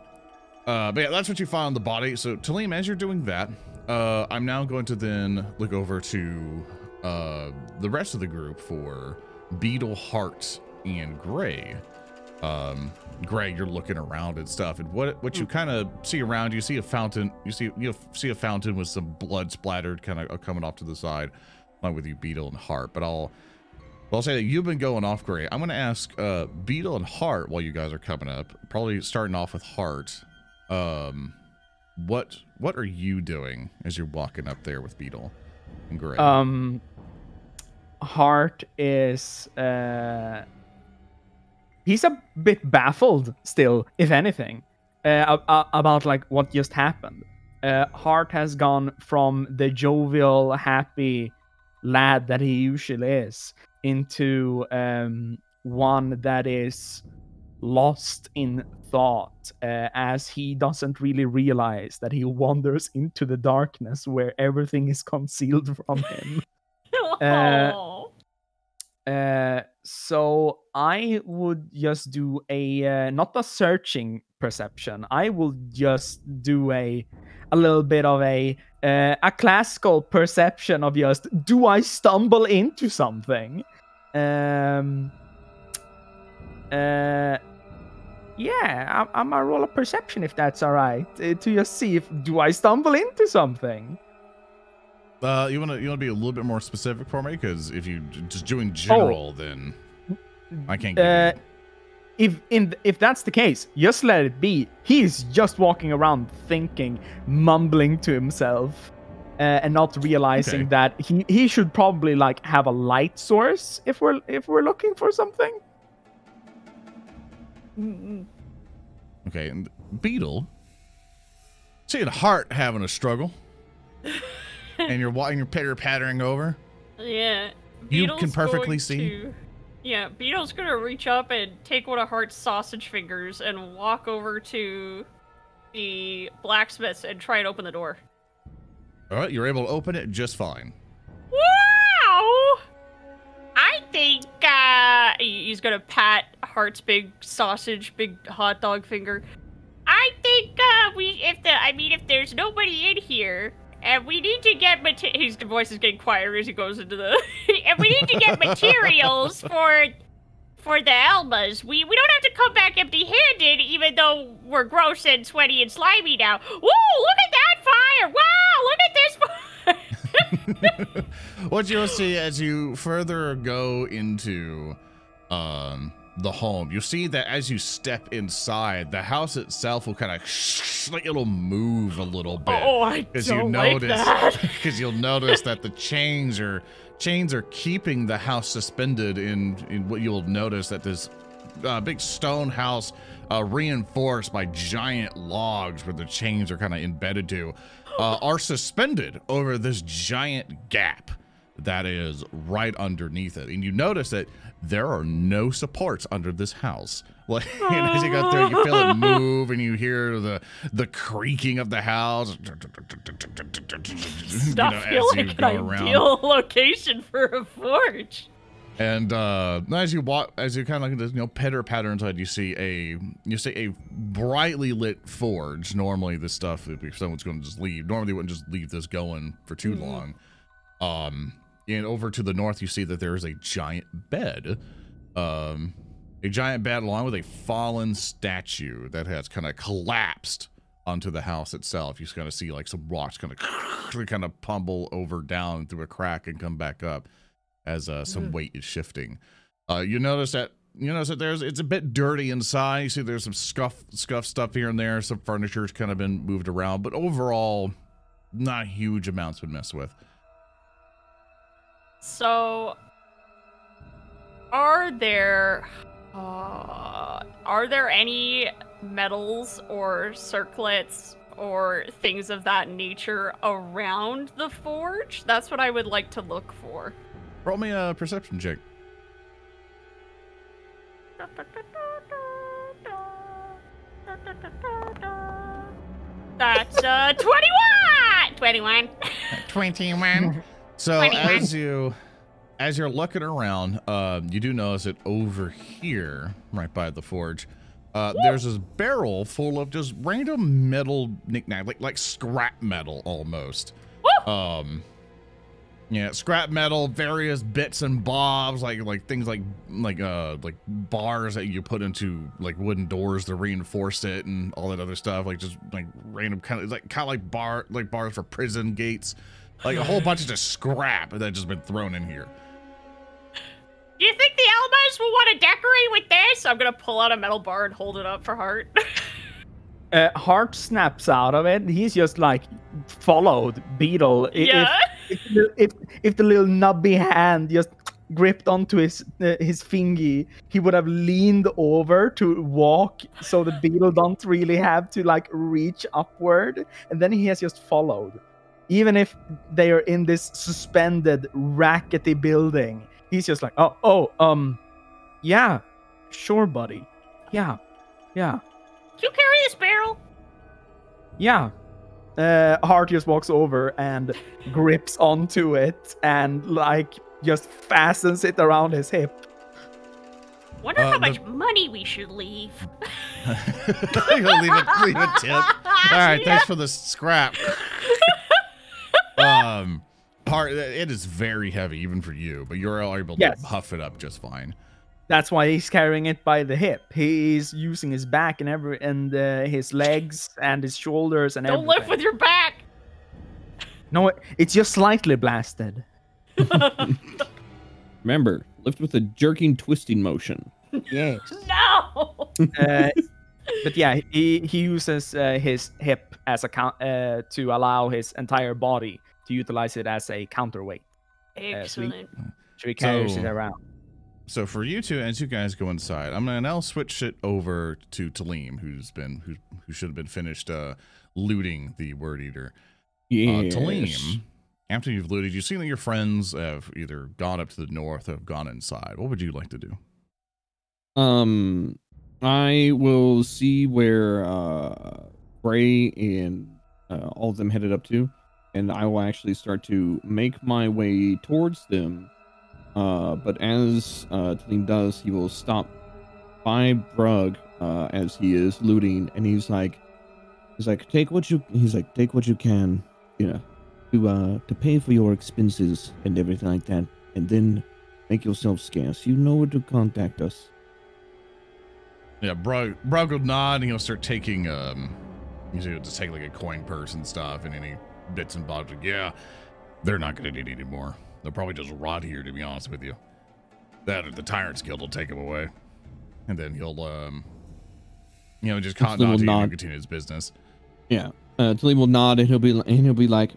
Uh, but yeah, that's what you find on the body. So Talim, as you're doing that, uh, I'm now going to then look over to uh, the rest of the group for Beetle, Hart, and Gray. Um, Gray, you're looking around and stuff, and what what you kind of see around, you see a fountain. You see you see a fountain with some blood splattered, kind of coming off to the side, along with you, Beetle and Hart. But I'll I'll say that you've been going off, Gray. I'm gonna ask uh, Beetle and Hart while you guys are coming up. Probably starting off with Hart. Um, what what are you doing as you're walking up there with Beetle and Gray? Um, Hart is uh, he's a bit baffled still, if anything, uh, ab- ab- about like what just happened. Uh, Hart has gone from the jovial, happy lad that he usually is into um, one that is lost in thought uh, as he doesn't really realize that he wanders into the darkness where everything is concealed from him. Uh, Oh. Uh, so I would just do a uh, not a searching perception. I will just do a a little bit of a uh, a classical perception of just do I stumble into something? Um. Uh. Yeah, I, I'm gonna roll a perception if that's all right uh, to just see if do I stumble into something. Uh, you wanna you wanna be a little bit more specific for me because if you j- just doing general, then I can't. Uh, you, if in if that's the case, just let it be. He's just walking around thinking, mumbling to himself, uh, and not realizing Okay. that he he should probably like have a light source if we're if we're looking for something. Mm-mm. okay, and Beetle, seeing Hart having a struggle, and you're walking, you're pitter pattering over. Yeah. You can perfectly see. to- yeah, Beetle's gonna reach up and take one of Hart's sausage fingers and walk over to the blacksmith's and try and open the door. All right, you're able to open it just fine. Wow! I think uh, he's gonna pat Hart's big sausage, big hot dog finger. I think uh, we, if the, I mean, if there's nobody in here, and we need to get mate- his voice is getting quieter as he goes into the, and we need to get materials for, for the Elmas. We we don't have to come back empty-handed, even though we're gross and sweaty and slimy now. Woo! Look at that fire! Wow! Look at this. Fire! what you'll see as you further go into um, the home, you'll see that as you step inside, the house itself will kind of like it'll move a little bit. Oh, I don't you like notice that. because you'll notice that the chains are chains are keeping the house suspended in in what you'll notice that this uh, big stone house uh, reinforced by giant logs where the chains are kind of embedded to uh, are suspended over this giant gap that is right underneath it and you notice that there are no supports under this house like and as you go through you feel it move and you hear the the creaking of the house Does you know, feel like an around. ideal location for a forge. And uh, as you walk, as you kind of like you know pitter patter inside, you see a you see a brightly lit forge. Normally, this stuff if someone's going to just leave, normally wouldn't just leave this going for too Mhm. long. Um, and over to the north, you see that there is a giant bed. Um, a giant bed along with a fallen statue that has kind of collapsed onto the house itself. You kind of see like some rocks kind of kind of pummel over down through a crack and come back up as uh, some Mm. weight is shifting. Uh, you notice that you notice that there's it's a bit dirty inside. You see there's some scuff scuff stuff here and there. Some furniture's kind of been moved around, but overall, not huge amounts been messed with. So, are there uh, are there any medals or circlets or things of that nature around the forge? That's what I would like to look for. Roll me a perception check. That's uh 21! 21. 21. So 21. as you as you're looking around, um, you do notice that over here, right by the forge, uh, there's this barrel full of just random metal knickknack, like like scrap metal almost. Um, yeah, scrap metal, various bits and bobs, like like things like like uh like bars that you put into like wooden doors to reinforce it and all that other stuff, like just like random kind of like kind of like bar like bars for prison gates, like a whole bunch of just scrap that just been thrown in here. Do you think the Alamos will want to decorate with this? I'm gonna pull out a metal bar and hold it up for Hart. Uh, Hart snaps out of it. He's just like followed Beetle. I- if- yeah. if, the- if if the little nubby hand just gripped onto his uh, his fingy, he would have leaned over to walk, so the beetle don't really have to like reach upward, and then he has just followed. Even if they are in this suspended rackety building, he's just like, oh, oh, um, yeah, sure, buddy, yeah, yeah. you carry this barrel? Yeah. Uh, Hart just walks over and grips onto it and like just fastens it around his hip. Wonder Uh, how the- much money we should leave. leave, a, leave a tip. All right, thanks for the scrap. um, Hart it is very heavy even for you, but you're able to Yes. huff it up just fine. That's why he's carrying it by the hip. He's using his back and every and uh, his legs and his shoulders and everything. Don't everything. lift with your back. No, it- it's just slightly blasted. Remember, lift with a jerking, twisting motion. Yes. No. uh, but yeah, he he uses uh, his hip as a count uh, to allow his entire body to utilize it as a counterweight. Excellent. So he carries it around. So for you two, as you guys go inside, I'm gonna now switch it over to Talim, who's been who who should have been finished uh, looting the Word Eater. Uh, Talim, after you've looted, you've seen that your friends have either gone up to the north or have gone inside. What would you like to do? Um, I will see where uh Gray and uh, all of them headed up to, and I will actually start to make my way towards them. Uh, but as uh Talim does, he will stop by Brug uh, as he is looting, and he's like, he's like, take what you, he's like, take what you can, yeah, to uh to pay for your expenses and everything like that, and then make yourself scarce. You know where to contact us. Yeah, Brug Brug will nod and he'll start taking um gonna just take like a coin purse and stuff and any bits and bobs. Like, yeah, they're not gonna need any more. They'll probably just rot here to be honest with you. That or the Tyrant's Guild will take them away. And then he'll um you know, just cotton on to and continue his business. Yeah. Uh, Talim will nod and he'll be and he'll be like,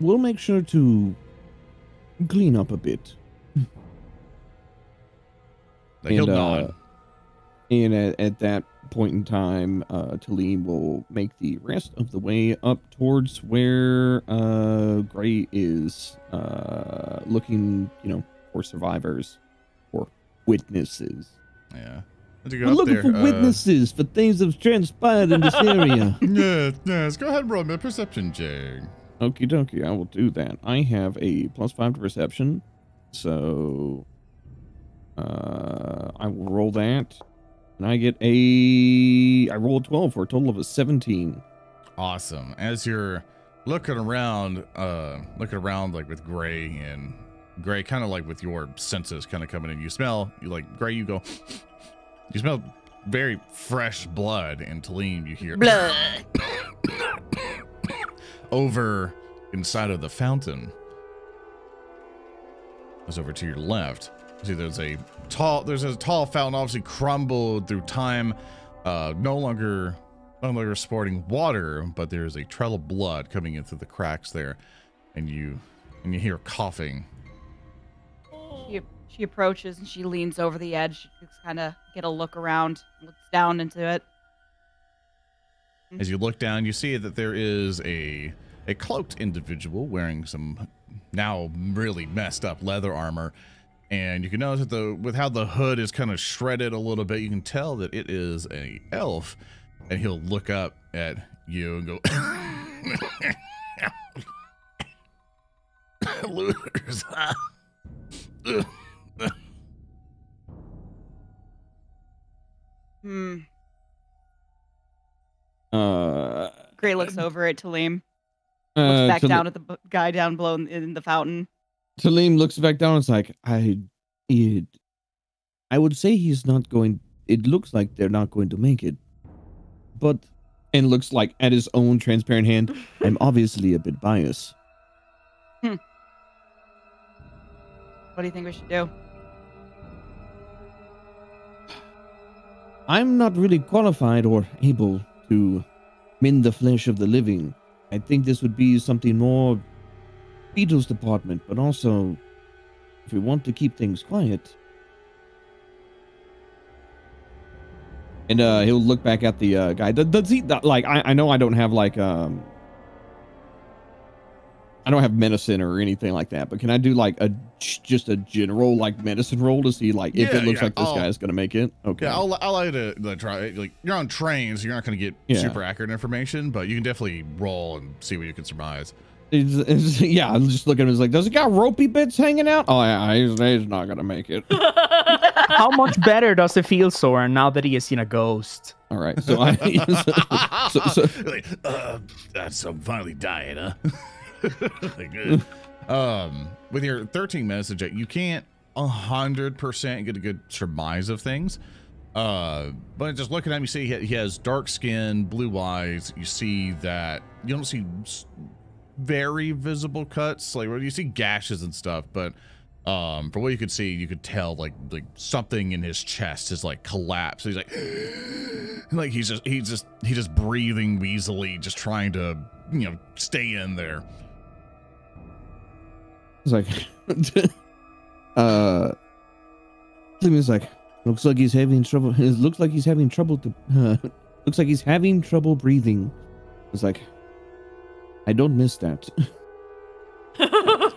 "We'll make sure to clean up a bit." Like, he'll And, uh, nod. And at, at that point in time, uh, Talim will make the rest of the way up towards where uh, Gray is, uh, looking, you know, for survivors or witnesses. Yeah. As you go We're looking there, for uh, witnesses for things that have transpired in this area. yes, yes. Go ahead and roll me a perception check. Okie dokie, I will do that. I have a plus five to perception, so uh, I will roll that, and I get a I roll a twelve for a total of a seventeen. Awesome. As you're looking around, uh, looking around like with Gray and Gray, kind of like with your senses kind of coming in. You smell, you like Gray. You go. You smell very fresh blood, and Talim, you hear Blood. over inside of the fountain. It's over to your left. See, there's a tall, there's a tall fountain, obviously crumbled through time, uh, no longer, no longer sporting water, but there's a trail of blood coming in through the cracks there, and you, and you hear coughing. She, she approaches and she leans over the edge. Kind of get a look around, looks down into it. As you look down, you see that there is a a cloaked individual wearing some now really messed up leather armor, and you can notice that the with how the hood is kind of shredded a little bit, you can tell that it is a elf, and he'll look up at you and go, "Looters." Hmm. Uh, Gray looks over at Talim. Looks uh, back Tal- down at the b- guy down below in, in the fountain. Talim looks back down. It's like I, it, I would say he's not going. It looks like they're not going to make it, but and looks like at his own transparent hand. I'm obviously a bit biased. Hmm. What do you think we should do? I'm not really qualified or able to mend the flesh of the living. I think this would be something more Beetle's department, but also if we want to keep things quiet. And uh he'll look back at the uh guy. Does, he like I, I know I don't have like um I don't have medicine or anything like that, but can I do like a just a general like medicine roll to see like if Yeah, it looks yeah, like this I'll- guy's gonna make it? Okay. Yeah, I'll, I'll allow you to, to try. Like you're on trains, you're not going to get Yeah. super accurate information, but you can definitely roll and see what you can surmise. It's, it's, yeah, I'm just looking at him. It's like, does it got ropey bits hanging out? Oh, yeah, he's, he's not gonna make it. How much better does it feel, Zoran, now that he has seen a ghost? All right, so I, so, so, like, uh, that's I'm finally dying, huh? Like, um, with your 13 message, you can't hundred percent get a good surmise of things. Uh, but just looking at him, you see he he has dark skin, blue eyes. You see that you don't see s- very visible cuts, like where you see gashes and stuff, but um, from what you could see, you could tell like like something in his chest is like collapsed. He's like, like he's just he's just he's just breathing wheezily, just trying to you know stay in there. it's like, uh, Limmy's like, looks like he's having trouble. It looks like he's having trouble to. Uh, looks like he's having trouble breathing. It's like, I don't miss that.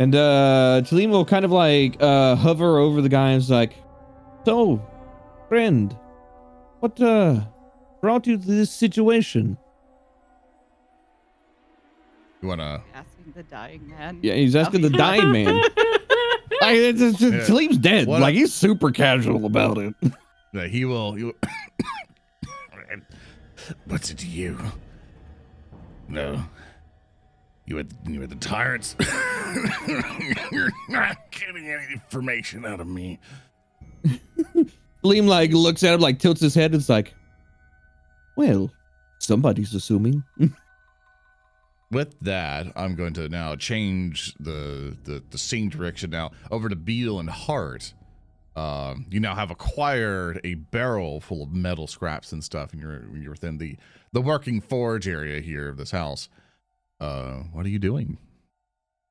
And uh Talim will kind of like uh hover over the guy and is like, So, friend, what uh brought you to this situation? You wanna? Asking the dying man. Yeah, he's asking the dying man. Like, it's, it's, Yeah. Talim's dead. What- like he's super casual about it. Yeah, he will. He will What's it to you? No. You were, you were the tyrants. You're not getting any information out of me. Talim like looks at him, like tilts his head. It's like, well, somebody's assuming. With that, I'm going to now change the the, the scene direction now over to Beetle and Hart. Um, you now have acquired a barrel full of metal scraps and stuff, and you're you're within the the working forge area here of this house. Uh, what are you doing?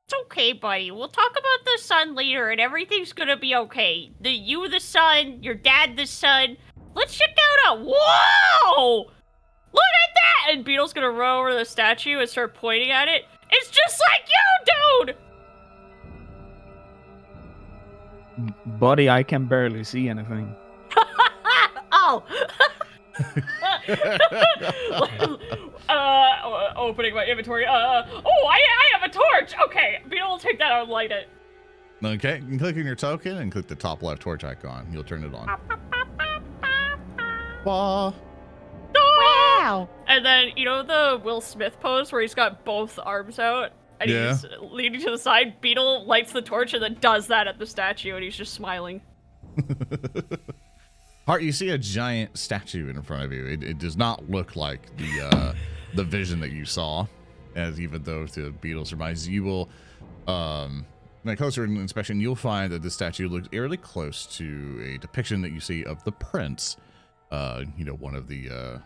It's okay, buddy. We'll talk about the sun later, and everything's gonna be okay. The you, the sun, your dad, the sun. Let's check out a whoa! Look at that! And Beetle's gonna run over the statue and start pointing at it. It's just like you, dude. Buddy, I can barely see anything. oh. uh, opening my inventory. Uh, oh, I, I have a torch. Okay, Beetle will take that out and light it. Okay, you click on your token and click the top left torch icon. You'll turn it on. Wah. Wow. And then you know the Will Smith pose where he's got both arms out. And Yeah. he's leaning to the side. Beetle lights the torch and then does that at the statue, and he's just smiling. Hart, you see a giant statue in front of you. It, it does not look like the uh, the vision that you saw, as even though the beetle surmises you will, um, in a closer inspection, you'll find that the statue looks eerily close to a depiction that you see of the prince. Uh, you know, one of the uh,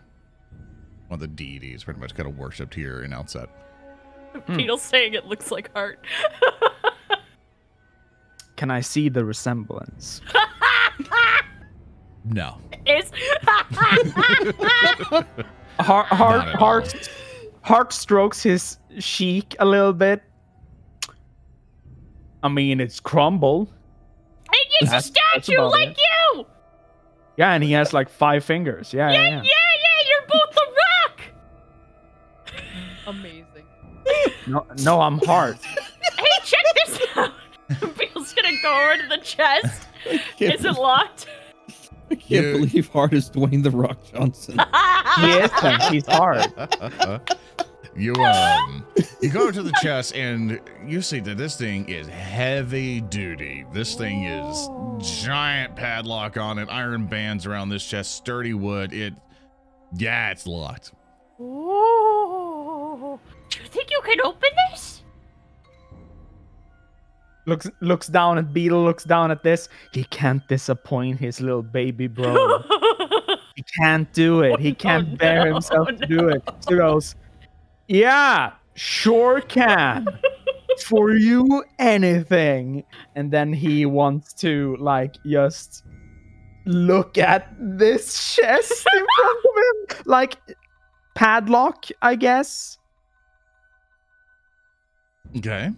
one of the deities, pretty much kind of worshipped here in Outset. Beetle's saying it looks like Hart. Can I see the resemblance? No, Is Hart, Hart, Not at all. Hart, Hart strokes his cheek a little bit. I mean, it's crumbled. it's a That's- that's statue about like it. you. Yeah, and he has like five fingers. Yeah, Yeah, yeah, yeah, yeah. yeah. You're both the rock. Amazing. No, no, I'm Hart. Hey, check this out. Beetle's gonna go over to the chest. Is it locked? I can't You- believe Hart is Dwayne the Rock Johnson. He isn't. He's Hart. you um you go to the chest and you see that this thing is heavy duty. This thing is giant padlock on it, iron bands around this chest, sturdy wood. It yeah, it's locked. Ooh. Do you think you can open this? Looks looks down at Beetle. Looks down at this. He can't disappoint his little baby bro. He can't do it. He oh, can't Oh, bear no, himself to do it. So he goes, Yeah, sure can. For you, anything. And then he wants to, like, just look at this chest in front of him. Like, padlock, I guess. Okay.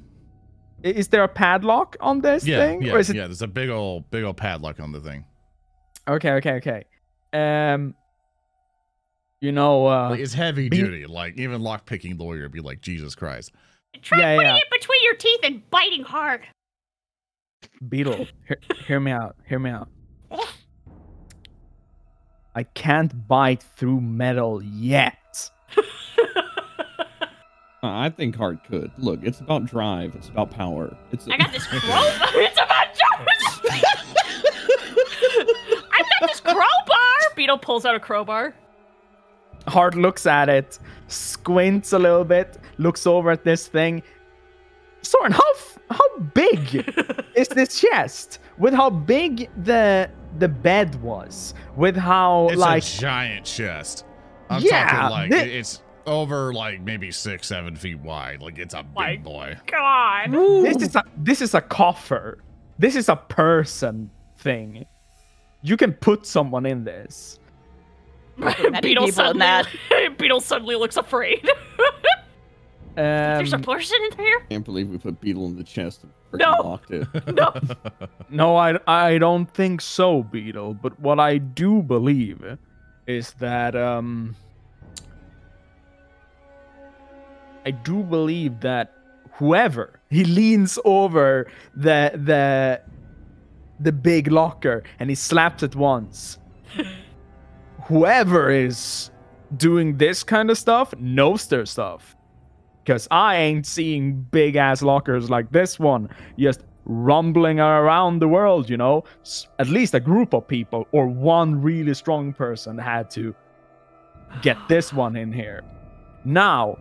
I- Is there a padlock on this Yeah, thing? yeah, or is it yeah. There's a big old big old padlock on the thing. Okay, okay, okay. Um, you know, uh, Like, it's heavy be- duty. Like even lock picking lawyer would be like, Jesus Christ. Try Yeah, putting yeah. it between your teeth and biting hard. Beetle, hear, hear me out. Hear me out. I can't bite through metal yet. Uh, I think Hart could. Look, it's about drive. It's about power. It's I got this crowbar. it's about Jones. I got this crowbar. Beetle pulls out a crowbar. Hart looks at it, squints a little bit, looks over at this thing. Zoran, how f- how big is this chest? With how big the the bed was, with how It's like a giant chest. I'm Yeah, talking like thi- it's over like maybe six, seven feet wide. Like it's a big My- boy. God. this is a this is a coffer. This is a person thing. You can put someone in this. Many Beetle people in suddenly, that. Beetle suddenly looks afraid. There's a Um, person in here. can't believe we put Beetle in the chest and No. locked it. No. no, I I don't think so, Beetle. But what I do believe is that um I do believe that whoever he leans over the the the big locker and he slaps it once. whoever is doing this kind of stuff knows their stuff. Because I ain't seeing big ass lockers like this one just rumbling around the world, you know? At least a group of people or one really strong person had to get this one in here. Now,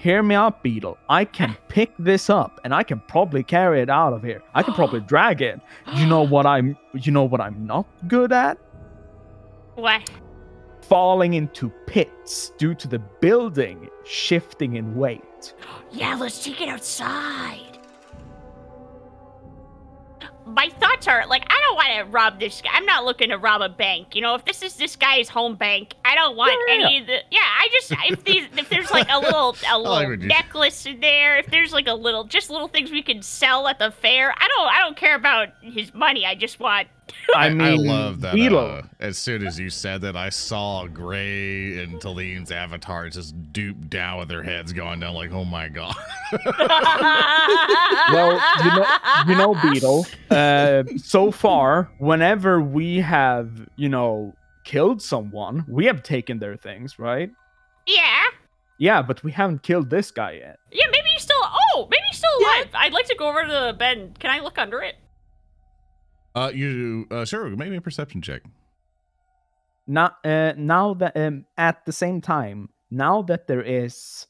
hear me out, Beetle. I can pick this up and I can probably carry it out of here. I can probably drag it. You know what I'm you know what I'm not good at? What? Falling into pits due to the building shifting in weight. Yeah, let's take it outside. My thoughts are like, I don't want to rob this guy. I'm not looking to rob a bank. You know, if this is this guy's home bank, I don't want Yeah, yeah, any of the. Yeah, I just if these if there's like a little a like little you- necklace in there, if there's like a little just little things we can sell at the fair. I don't I don't care about his money. I just want. I mean, I love that. Beetle. Uh, as soon as you said that, I saw Gray and Talim's avatars just dupe down with their heads going down, like, oh my god. well, you know, you know, Beetle. Uh, so far, whenever we have, you know, killed someone, we have taken their things, right? Yeah. Yeah, but we haven't killed this guy yet. Yeah, maybe he's still. Oh, maybe he's still alive. I'd like to go over to the bed. Can I look under it? Uh, you, uh, sure, maybe a perception check. Now, uh, now that um, at the same time, now that there is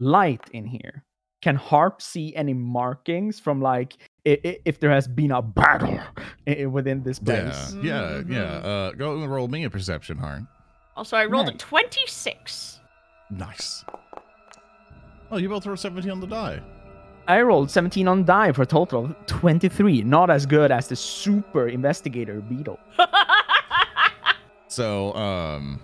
light in here, can Hart see any markings from like i- i- if there has been a battle within this place? Yeah, yeah, yeah. Mhm. Uh, go and roll me a perception, Hart. Also, I rolled a 26. Nice. Oh, you both throw 17 on the die. I rolled 17 on die for a total of 23. Not as good as the super investigator beetle. So, um,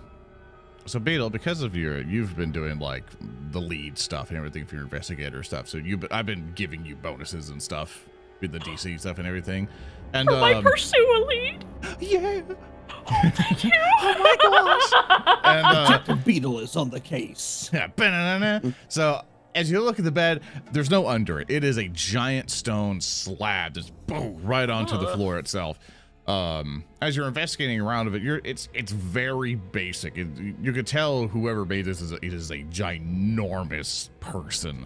so Beetle, because of your, you've been doing like the lead stuff and everything for your investigator stuff. So you, I've been giving you bonuses and stuff with the DC stuff and everything. And For my um, pursue a lead. yeah, Thank you. oh my gosh. and uh, Captain Beetle is on the case. Yeah. So as you look at the bed, there's no under it. It is a giant stone slab that's boom right onto the floor itself. Um, as you're investigating around of it, you're it's it's very basic. It, you could tell whoever made this is a, it is a ginormous person.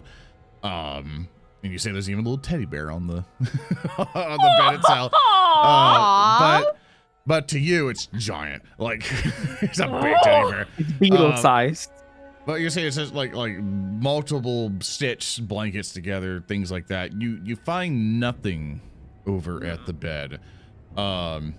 Um, and you say there's even a little teddy bear on the on the bed itself. Uh, but but to you, it's giant. Like it's a big teddy bear. It's beetle Um, sized. But you say it's just like like multiple stitch blankets together, things like that. You you find nothing over at the bed. Um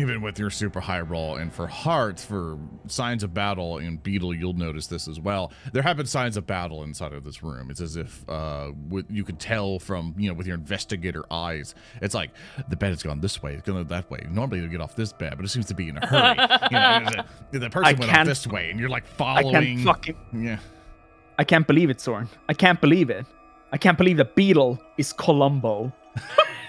even with your super high roll and for Hart's for signs of battle and beetle you'll notice this as well there have been signs of battle inside of this room it's as if uh with, you could tell from you know with your investigator eyes it's like the bed has gone this way it's going that way normally you get off this bed but it seems to be in a hurry you know a- the person went off this way and you're like I following can't fucking. yeah I can't believe it, Zoran. I can't believe it. I can't believe the beetle is Columbo.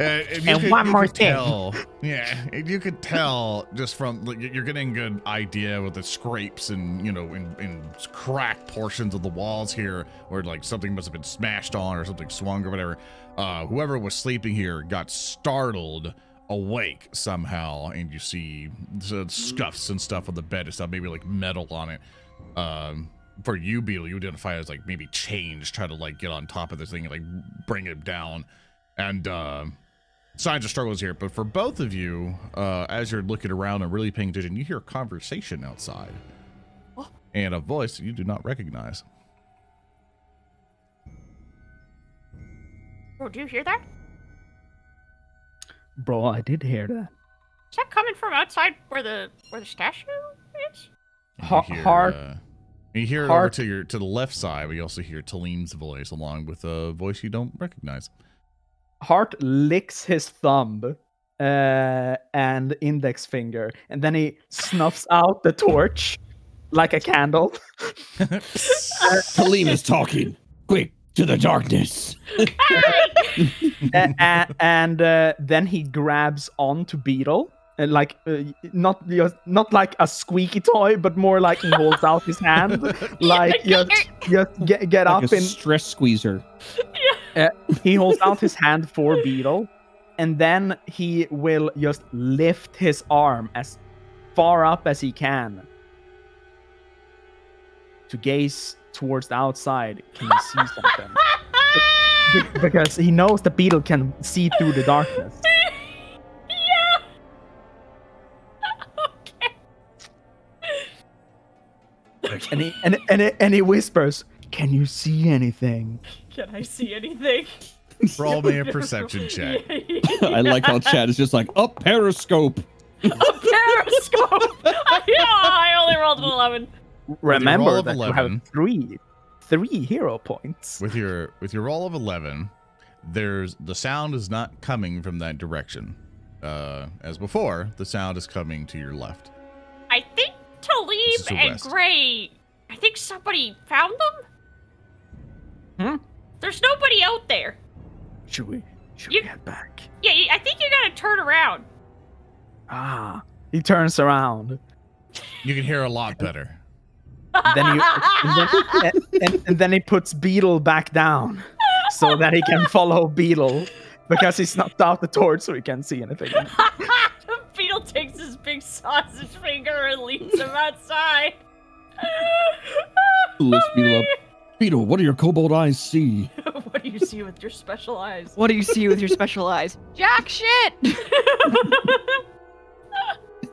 And, and could- one more thing. Tell, yeah, you could tell just from like, you're getting a good idea with the scrapes and you know in, in cracked portions of the walls here, where like something must have been smashed on or something swung or whatever. Uh, whoever was sleeping here got startled awake somehow, and you see the scuffs and stuff on the bed and stuff, maybe like metal on it. Um, for you, Beetle, you identify as like maybe change, try to like get on top of this thing and like bring it down. And uh, signs of struggles here. But for both of you, uh, as you're looking around and really paying attention, you hear a conversation outside and a voice you do not recognize. Bro, do you hear that? Bro, I did hear that. Is that coming from outside where the where the statue is? And Ha- you hear, Hart- uh, you hear it over to your to the left side, but you also hear Talim's voice along with a voice you don't recognize. Hart licks his thumb uh, and index finger, and then he snuffs out the torch like a candle. Talim is talking. Quick, to the darkness. A- a- and uh, then he grabs onto Beetle. uh, Like uh, not just, not like a squeaky toy, but more like he holds out his hand, like just, just get, get Like up a and stress squeezer. Uh, he holds out his hand for Beetle, and then he will just lift his arm as far up as he can to gaze towards the outside. Can you see something? Be- because he knows the Beetle can see through the darkness. yeah. okay. And he and and, and he whispers, "Can you see anything?" Can I see anything? Roll me a perception check. I like how Chad is just like, a periscope. a periscope. yeah, I only rolled an eleven. Remember roll of that you have three, three hero points. With your with your roll of eleven, there's the sound is not coming from that direction. Uh, as before, the sound is coming to your left. I think This is Talib and west. Gray. I think somebody found them. Hmm? There's nobody out there. Should we? Should You- we head back? Yeah, I think you gotta turn around. Ah, he turns around. You can hear a lot better. Then you, and, then, and, and, and then he puts Beetle back down so that he can follow Beetle because he snuffed out the torch so he can't see anything. Beetle Beetle takes his big sausage finger and leads him outside. Lifts Beetle up. Beetle, what do your cobalt eyes see? what do you see with your special eyes? What do you see with your special eyes? Jack shit! I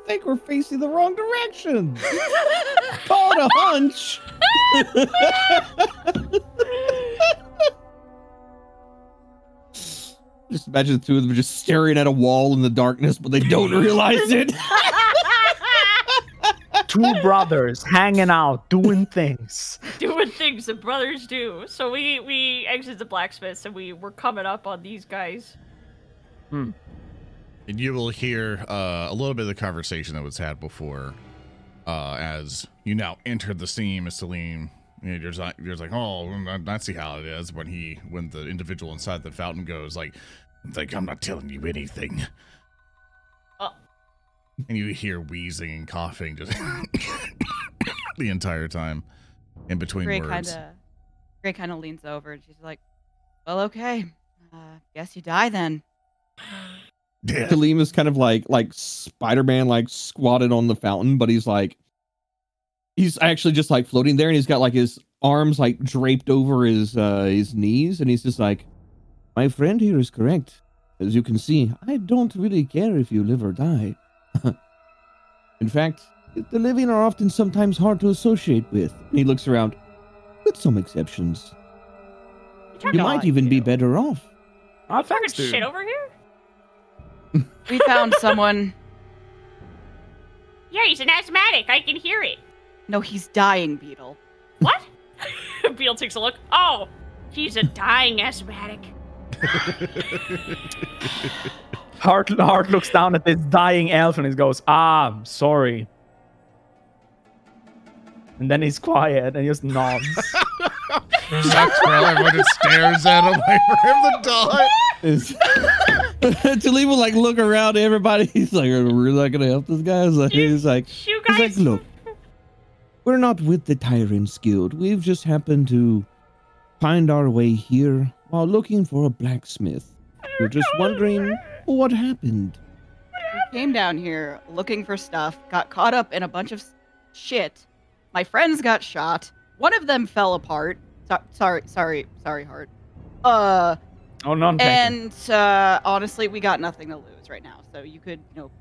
think we're facing the wrong direction. Call it a hunch. just imagine the two of them just staring at a wall in the darkness, but they don't realize it. Two brothers hanging out, doing things. Doing things that brothers do. So we we exit the blacksmiths and we were coming up on these guys. Hmm. And you will hear uh, a little bit of the conversation that was had before, uh, as you now enter the scene, Mr. Lean. You know, there's like, there's like, oh, I, I see how it is when he, when the individual inside the fountain goes like, like I'm not telling you anything. And you hear wheezing and coughing just the entire time, in between Gray words. kind of, Gray kind of leans over and she's like, "Well, okay, uh, guess you die then." Yeah. Kaleem is kind of like like Spider-Man, like squatted on the fountain, but he's like he's actually just like floating there, and he's got like his arms like draped over his uh his knees, and he's just like, "My friend here is correct. As you can see, I don't really care if you live or die. In fact, the living are often sometimes hard to associate with." And he looks around, with some exceptions. You You might even be better off. Oh, talking thanks, dude. shit over here? We found someone. Yeah, he's an asthmatic. I can hear it. No, he's dying, Beetle. What? Beetle takes a look. Oh, he's a dying asthmatic. Hart, Hart looks down at this dying elf and he goes, Ah, I'm sorry. And then he's quiet and he just nods. Sucks for everyone just stares at him, wait for him to die. is Talim will like look around at everybody. He's like, "Are we really not gonna help this guy?" He's like, he's like, You he's like, look, we're not with the Tyrants Guild. We've just happened to find our way here while looking for a blacksmith. We're just wondering what happened. We came down here looking for stuff, got caught up in a bunch of shit. My friends got shot. One of them fell apart. So- sorry, sorry, sorry, Hart. Uh, oh, none taken. and uh, honestly, we got nothing to lose right now. So you could, you know,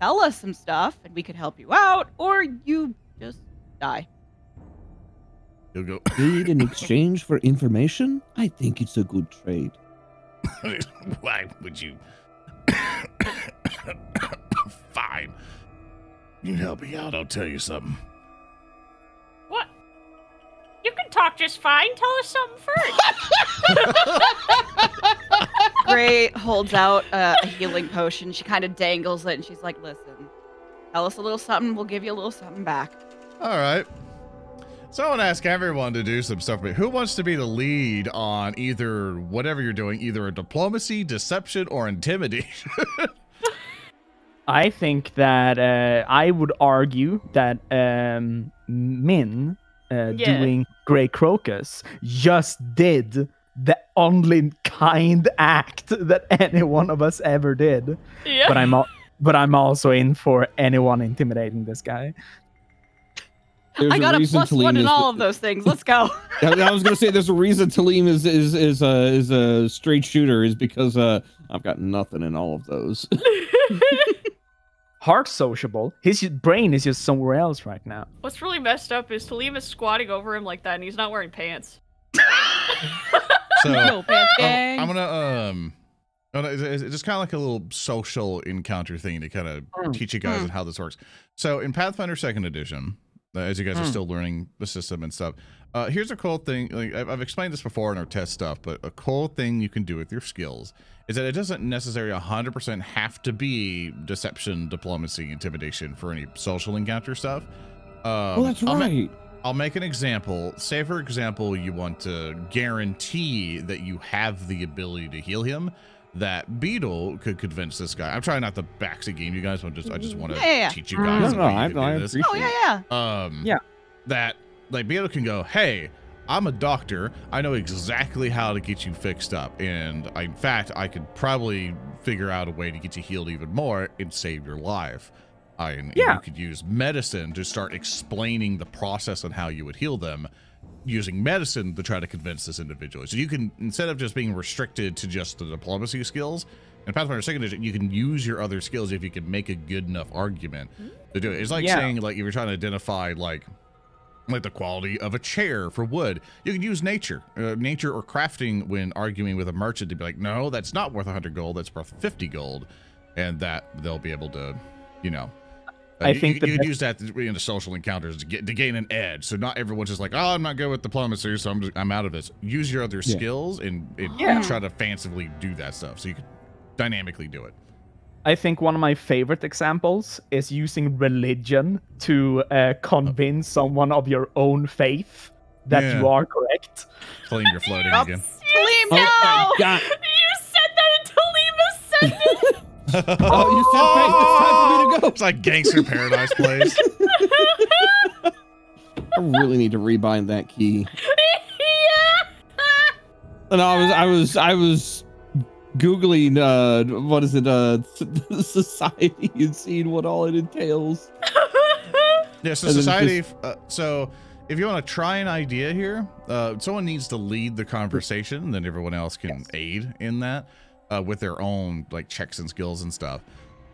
tell us some stuff and we could help you out, or you just die. You'll go. Trade in exchange for information? I think it's a good trade. Why would you? Fine. You help me out. I'll tell you something. What? You can talk just fine. Tell us something first. Gray holds out uh, a healing potion. She kind of dangles it and she's like, listen, tell us a little something. We'll give you a little something back. All right. So I want to ask everyone to do some stuff. But who wants to be the lead on either whatever you're doing, either a diplomacy, deception, or intimidation? I think that uh, I would argue that um, Min uh, Yeah. doing Gray Crocus just did the only kind act that any one of us ever did. yeah. But I'm al- but I'm also in for anyone intimidating this guy. There's I got a reason plus Talim one in all the- of those things. Let's go. I I was gonna say there's a reason Talim is is is a is a straight shooter is because uh I've got nothing in all of those. Hart sociable. His brain is just somewhere else right now. What's really messed up is Talim is squatting over him like that, and he's not wearing pants. so no pants I'm, gang. I'm gonna um. no, no, It's it's just kind of like a little social encounter thing to kind of Mm. teach you guys Mm. how this works. So in Pathfinder Second Edition, uh, as you guys are Mm. still learning the system and stuff, uh, here's a cool thing. Like I've, I've explained this before in our test stuff, but a cool thing you can do with your skills is that it doesn't necessarily 100% have to be deception, diplomacy, intimidation for any social encounter stuff. Um, oh, that's I'll ma- right. I'll make an example. Say, for example, you want to guarantee that you have the ability to heal him. That Beetle could convince this guy. I'm trying not to backseat game you guys. I just, I just want to Yeah, yeah, yeah. teach you guys. No, the no, you I, do I this. appreciate. oh yeah, yeah. Um, Yeah. That like Beetle can go, hey, I'm a doctor. I know exactly how to get you fixed up. And I, in fact, I could probably figure out a way to get you healed even more and save your life. I, and Yeah. you could use medicine to start explaining the process on how you would heal them using medicine to try to convince this individual. So you can, instead of just being restricted to just the diplomacy skills, in Pathfinder Second Edition, you can use your other skills if you can make a good enough argument to do it. It's like Yeah. saying, like, if you're trying to identify, like, like the quality of a chair for wood. You can use nature, uh, nature or crafting when arguing with a merchant to be like, no, that's not worth 100 gold, that's worth 50 gold, and that they'll be able to, you know. Uh, I you, think you, the you could best- use that to- in the social encounters to get to gain an edge. So not everyone's just like, oh, I'm not good with diplomacy, so I'm just, I'm out of this. Use your other Yeah. skills and, and Yeah. try to fancifully do that stuff, so you can dynamically do it. I think one of my favorite examples is using religion to uh, convince someone of your own faith that Yeah. you are correct. Claim you're floating again. Talim, Oh no! my You said that and Talima said it. Oh, you said faith. It's time for me to go. It's like Gangster Paradise place. I really need to rebind that key. yeah. And I was, I was, I was googling, uh, what is it, uh, society and seeing what all it entails. Yeah, so And then society. Uh, so if you want to try an idea here, uh, someone needs to lead the conversation, and then everyone else can aid in that uh, with their own like checks and skills and stuff.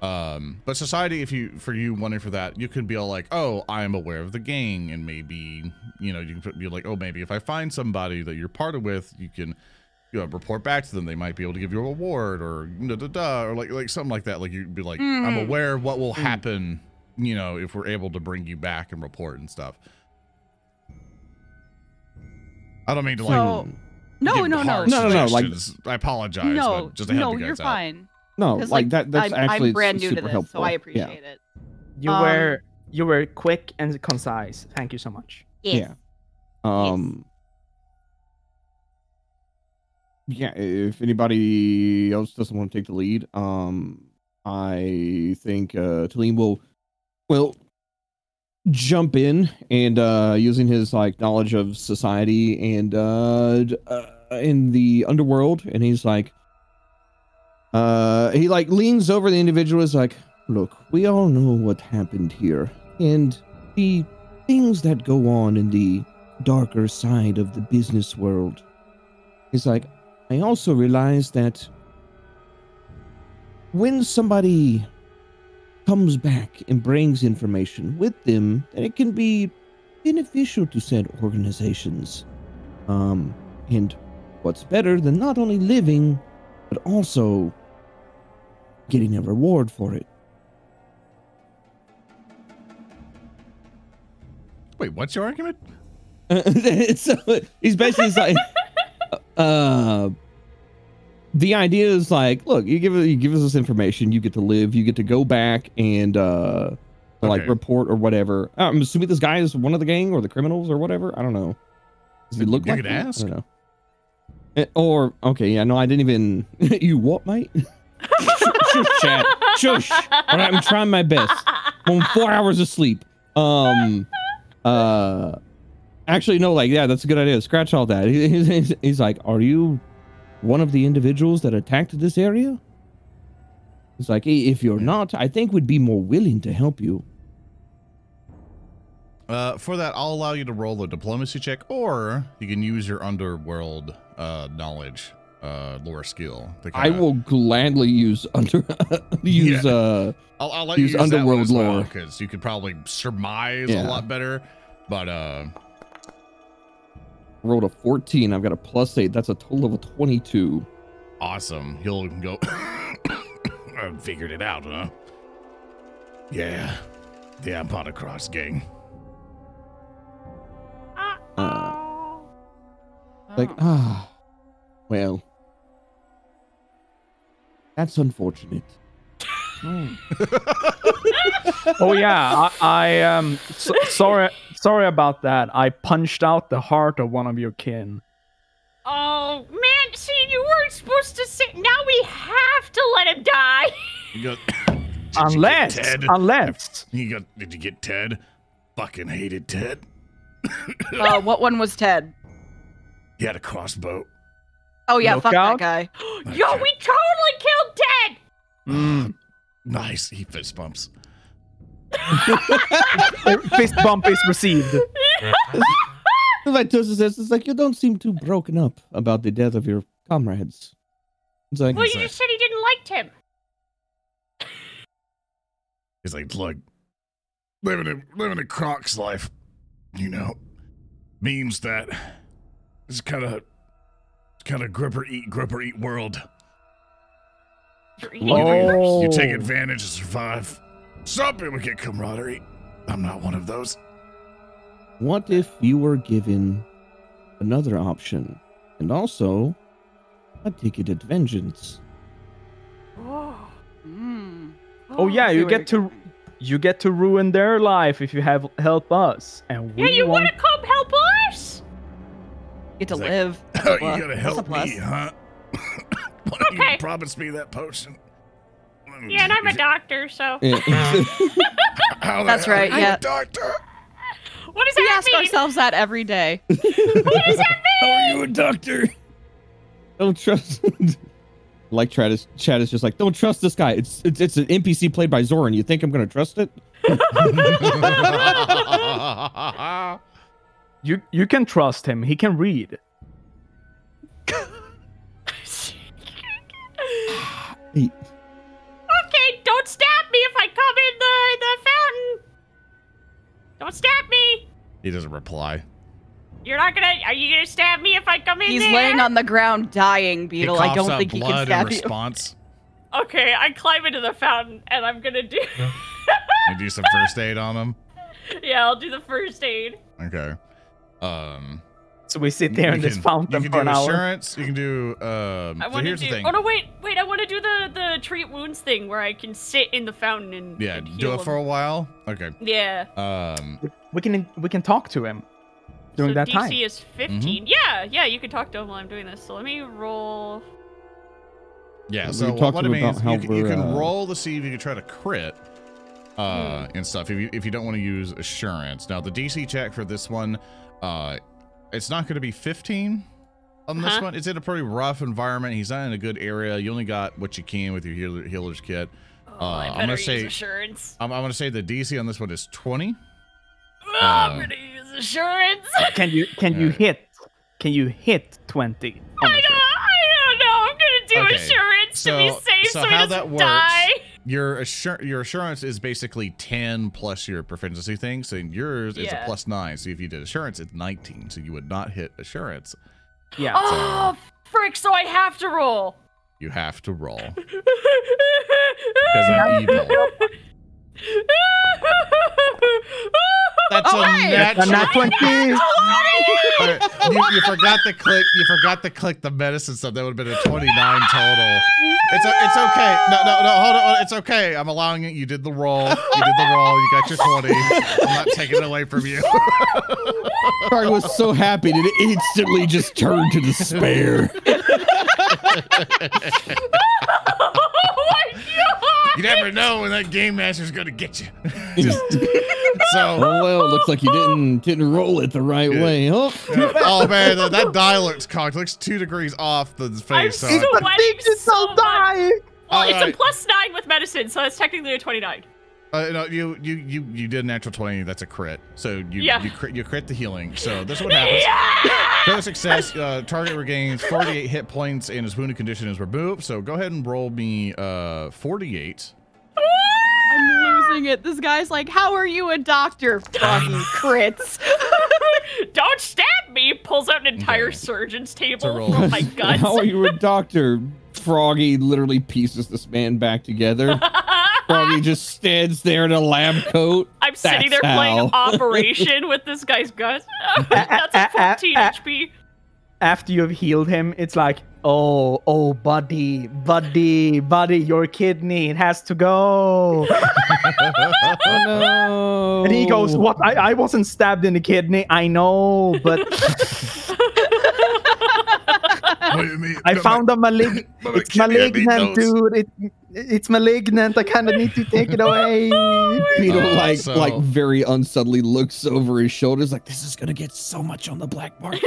Um, but society, if you for you wanting for that, you could be all like, "Oh, I'm aware of the gang," and maybe you know you can be like, "Oh, maybe if I find somebody that you're part of with, you can." You know, report back to them. They might be able to give you a reward, or da da da, or like like something like that. Like you'd be like, "I'm Mhm. aware of what will happen." You know, if we're able to bring you back and report and stuff. I don't mean to like So, no, give no, no. No, no, no, like- I apologize, no, but just to help no, you you're out. fine. No, 'Cause, like, that. That's I'm, actually I'm brand new super to this, helpful. so I Yeah. appreciate it. You Um, were you were quick and concise. Thank you so much. Yeah. Um. Yeah, if anybody else doesn't want to take the lead, um, I think uh, Talim will will jump in and uh, using his like knowledge of society and uh, uh in the underworld, and he's like, uh, he like leans over the individual, is like, look, we all know what happened here, and the things that go on in the darker side of the business world. He's like, I also realize that when somebody comes back and brings information with them, that it can be beneficial to said organizations. Um, and what's better than not only living, but also getting a reward for it. Wait, what's your argument? so he's basically like, uh, the idea is like, look, you give you give us this information, you get to live, you get to go back and uh, like report or whatever. I'm assuming this guy is one of the gang or the criminals or whatever. I don't know. Does he look You like could that? ask. I don't know. Eh, Or okay, yeah, no, I didn't even. you what, mate? Shush, chat. Shush. All right, I'm trying my best. I'm on four hours of sleep. Um, uh, actually, no, like, yeah, that's a good idea. Scratch all that. He- He's, he's, he's like, are you one of the individuals that attacked this area? It's like, "Eh, if you're not, I think we'd be more willing to help you. Uh, for that, I'll allow you to roll a diplomacy check, or you can use your underworld uh, knowledge, uh, lore skill. I will gladly use under use Yeah. uh I'll, I'll let use you use underworld lore. because you could probably surmise Yeah. a lot better. But uh, rolled a 14. I've got a plus eight. That's a total of a 22. awesome. He'll go. I figured it out, huh? Yeah, yeah. I'm part of Cross Gang. Uh, like ah, well, that's unfortunate. Oh yeah, I, I um so, sorry sorry about that. I punched out the heart of one of your kin. Oh man, see, you weren't supposed to say. Now we have to let him die. You got, Did you get Unless Ted? unless You got? Did you get Ted? Fucking hated Ted. Uh, what one was Ted? He had a crossbow. Oh yeah, fuck Lookout? that guy. Yo, Okay. we totally killed Ted! Mm. Nice. He fist bumps. Fist bump is received. Vitosa says, it's like, you don't seem too broken up about the death of your comrades. It's like, Well, you just said he didn't like Tim. He's like, look, living a living a Croc's life, you know, means that it's kind of kind of grip or eat, grip or eat world. You're You, Oh. you take advantage to survive. Some people get camaraderie. I'm not one of those. what if you were given another option and also a ticketed vengeance? Whoa. Mm. Oh yeah, you get to going. You get to ruin their life if you have help us, and we Yeah, you want want to come help us? get to It's like, live. Oh, you gotta help plus. me, huh? Why don't Okay. you promise me that potion? Yeah, and I'm a doctor, so. How the That's hell right, are you yeah. a doctor. What does We that ask ourselves that every day. What does that mean? How are you a doctor? Don't trust. Like Chad is, Chad is just like, don't trust this guy. It's it's it's an NPC played by Zoran. You think I'm gonna trust it? you you can trust him. He can read. He, Okay, don't stab me if I come in the the fountain. Don't stab me. he doesn't reply. You're not gonna. Are you gonna stab me if I come in here? He's there? laying on the ground dying, Beetle. I don't up think he can blood in stab you. response. Okay, I climb into the fountain and I'm gonna do. You do some first aid on him. yeah, I'll do the first aid. Okay. Um. So we sit there you in this can- fountain You for can an do hour. assurance. You can do. Um. I so want to here's do. the thing. Oh no, wait, wait! I want to do the the treat wounds thing where I can sit in the fountain and Yeah, and do heal it for a while. Okay. Yeah. Um. We can we can talk to him during so that DC time. is 15. Yeah, yeah, you can talk to him while I'm doing this. So let me roll. Yeah. So talked what, what it about means, how you, can- you can uh, roll to see if you can try to crit. Uh, Hmm. and stuff. If you if you don't want to use assurance. Now the DC check for this one, uh, it's not going to be 15 on this Uh-huh. one. It's in a pretty rough environment. He's not in a good area. You only got what you can with your healer, healer's kit. Oh, Uh, I I'm gonna say- assurance. I'm, I'm going to say the DC on this one is 20. Oh, I'm uh, gonna use assurance. Can you can you hit can you hit twenty? I don't. I don't know. I'm gonna do Okay, assurance to be safe so so, he how doesn't that works- die. Your assur- your assurance is basically 10 plus your proficiency thing. So yours is a Yeah. plus 9. So if you did assurance, it's 19. So you would not hit assurance. Yeah. Oh, frick! So I have to roll. You have to roll. Because I'm evil. That's Oh, a hey! natural. A nat 20. Alright, you, you forgot to click. You forgot to click the medicine stuff. That would have been a twenty-nine total. It's a, it's okay. No, no, no. Hold on. It's okay. I'm allowing it. You did the roll. You did the roll. You got your twenty. I'm not taking it away from you. Carl was so happy that it instantly just turned to despair. my god! you never know when that game master's gonna get you. Just- so. Oh well, it looks like you didn't didn't roll it the right Yeah. way. Oh, Oh man, that, that die looks cocked. Looks two degrees off the face. I'm face. So so I- sweating so much. die. Well, it's Alright. a plus nine with medicine, so that's technically a twenty-nine. Uh, no, you you you you did a natural twenty. That's a crit. So you Yeah. you crit you crit the healing. So this is what happens. Yeah! Critical success. Uh, target regains 48 hit points and his wounded condition is removed. So go ahead and roll me uh 48. I'm losing it. This guy's like, "How are you a doctor?" Fucking crits. Don't stab me! Pulls out an entire Okay. surgeon's table roll. from my guts. how are you a doctor? Froggy literally pieces this man back together. Froggy just stands there in a lab coat. I'm sitting there That's playing. Operation with this guy's guts. That's a 14 uh, HP. After you've healed him, it's like, oh, oh, buddy, buddy, buddy, your kidney, it has to go. Oh no! And he goes, what? I, I wasn't stabbed in the kidney. I know, but What do you mean? I found a malig- it's malignant, dude. It, it's malignant. I kind of need to take it away. Beetle Uh, like so- like very unsubtly looks over his shoulders like this is gonna get so much on the black market.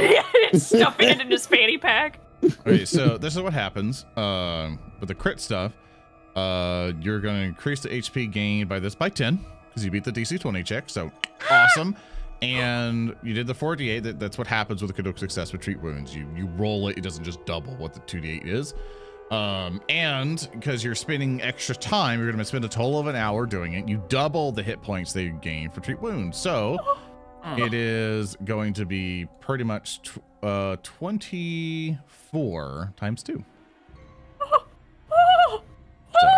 Stuffing it in his fanny pack. Okay, so this is what happens. Um, with the crit stuff, uh, you're going to increase the HP gained by this by 10 because you beat the DC 20 check. So awesome. And you did the 4d8. That, that's what happens with a critical success with treat wounds. You you roll it. It doesn't just double what the 2d8 is. Um, and because you're spending extra time, you're going to spend a total of an hour doing it. You double the hit points that you gain for treat wounds. So it is going to be pretty much tw- uh 24 times 2 so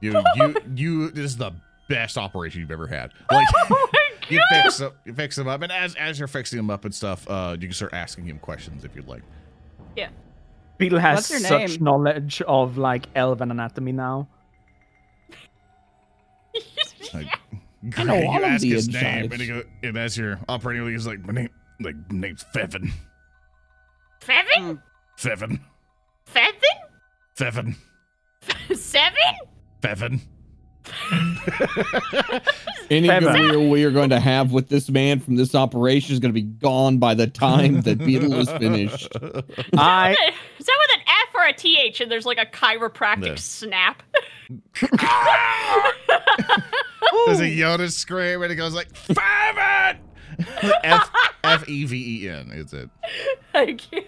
you you you you this is the best operation you've ever had like Oh my you fix them you fix them up and as as you're fixing them up and stuff uh you can start asking him questions if you'd like yeah Beetle has What's your such name? knowledge of like elven anatomy now. like, I know great, all you of ask the his name insides. and, he go, and as you're operating he's like my name like my name's Fevin Seven? Fevin Seven? Fevin Seven? Fevin Any Ever. career we are going to have with this man from this operation is going to be gone by the time that Beetle is finished. I Is that with an F or a TH and there's like a chiropractic No. snap? There's a Yoda scream and it goes like Fevin F F E V E N is it Thank you.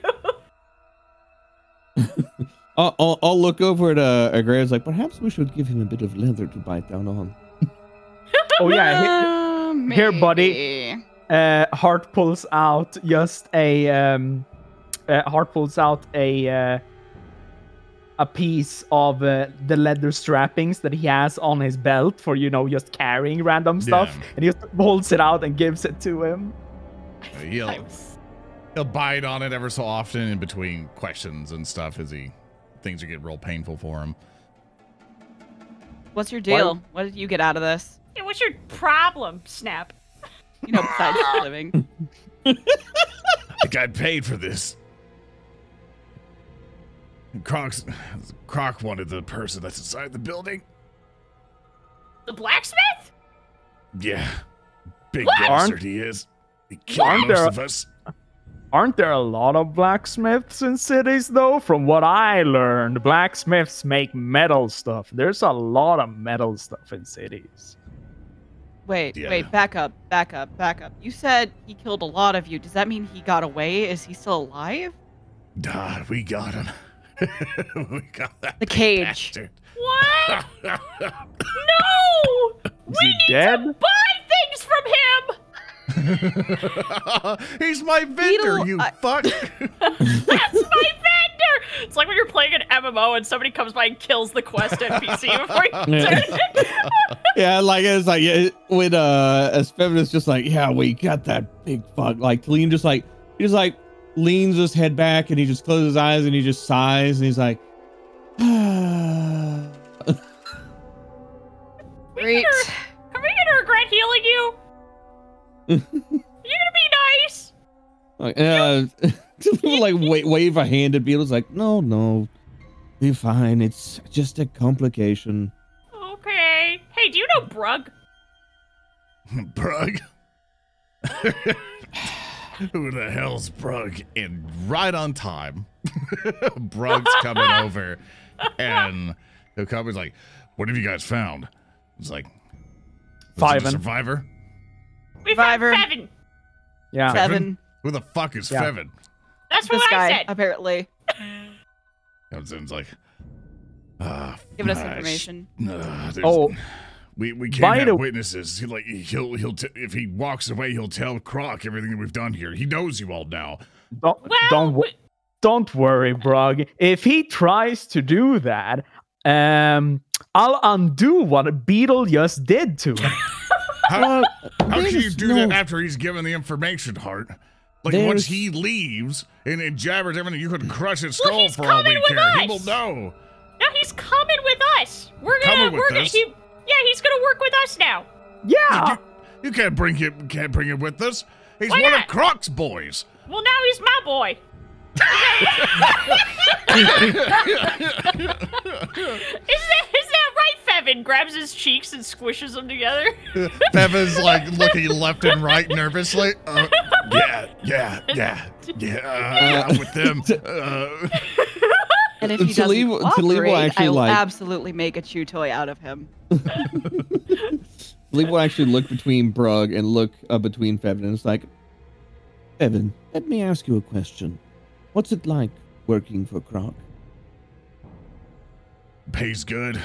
I'll, I'll, I'll look over at uh, at Graves like perhaps we should give him a bit of leather to bite down on. oh yeah. Uh, here, buddy. maybe. uh, Hart pulls out just a um, uh, Hart pulls out a uh, a piece of uh, the leather strappings that he has on his belt for you know just carrying random stuff, Yeah. and he just holds it out and gives it to him. he'll he'll bite on it ever so often in between questions and stuff as he things are getting real painful for him What's your deal? What did you get out of this? Yeah, What's your problem, Snap? You know, besides living. I got paid for this Croc's Croc wanted the person that's inside the building The blacksmith? yeah big What? bastard Aren't- he is he killed aren't most there- of us Aren't there a lot of blacksmiths in cities though? From what I learned, blacksmiths make metal stuff. There's a lot of metal stuff in cities. Wait, Yeah. wait, back up, back up, back up. You said he killed a lot of you. Does that mean he got away? Is he still alive? Duh, we got him we got that The cage. bastard. What? no! Is We he need dead? to buy things from him! He's my vendor, Beetle, you I- fuck. That's my vendor! It's like when you're playing an MMO and somebody comes by and kills the quest NPC before you Yeah. turn it. Yeah, like it's like yeah, when uh as feminist just like yeah we got that big fuck like Talim just like he just like leans his head back and he just closes his eyes and he just sighs and he's like ah. Great. Are we gonna regret healing you? You're gonna be nice. like uh Talim like wa- wave a hand at Beetle's like no no be fine it's just a complication Okay. Hey, do you know Brug? Brug. Who the hell's Brug? And right on time, Brug's coming over and he'll come. He's like, What have you guys found? It's like, "Was it a Fevin. survivor? We found Survivor. Fevin. Yeah. Seven. Who the fuck is Yeah. Fevin? That's This what I guy, said. apparently, Comes in, like, ah, giving us ah, sh- information. nah, there's- Oh. we we can't By have the- witnesses. He like he'll he'll t- if he walks away, he'll tell Croc everything that we've done here. He knows you all now. Don't Well, don't wo- we- don't worry, Brug. If he tries to do that, um, I'll undo what a Beetle just did to him. How, how can you do no- that after he's given the information, Hart? Like once he leaves and, and jabbers everything, you could crush his Well, skull he's for all we coming with care. He will us. know. no, he's coming with us. We're gonna. Coming with we're gonna. us? He, yeah, he's gonna work with us now. Yeah. You, you can't bring him can't bring him with us. He's Why one not? of Croc's boys. Well, now he's my boy. Is that is that right, Fevin? Grabs his cheeks and squishes them together. Beva's like looking left and right nervously. Uh, yeah, yeah, yeah, yeah. Uh, I'm with them. Uh, And if he doesn't leave- to leave will cooperate, actually, I will like- absolutely make a chew toy out of him. Lee will actually look between Brug and look uh, between Fevin and it's like, Fevin, let me ask you a question. What's it like working for Croc? pays good.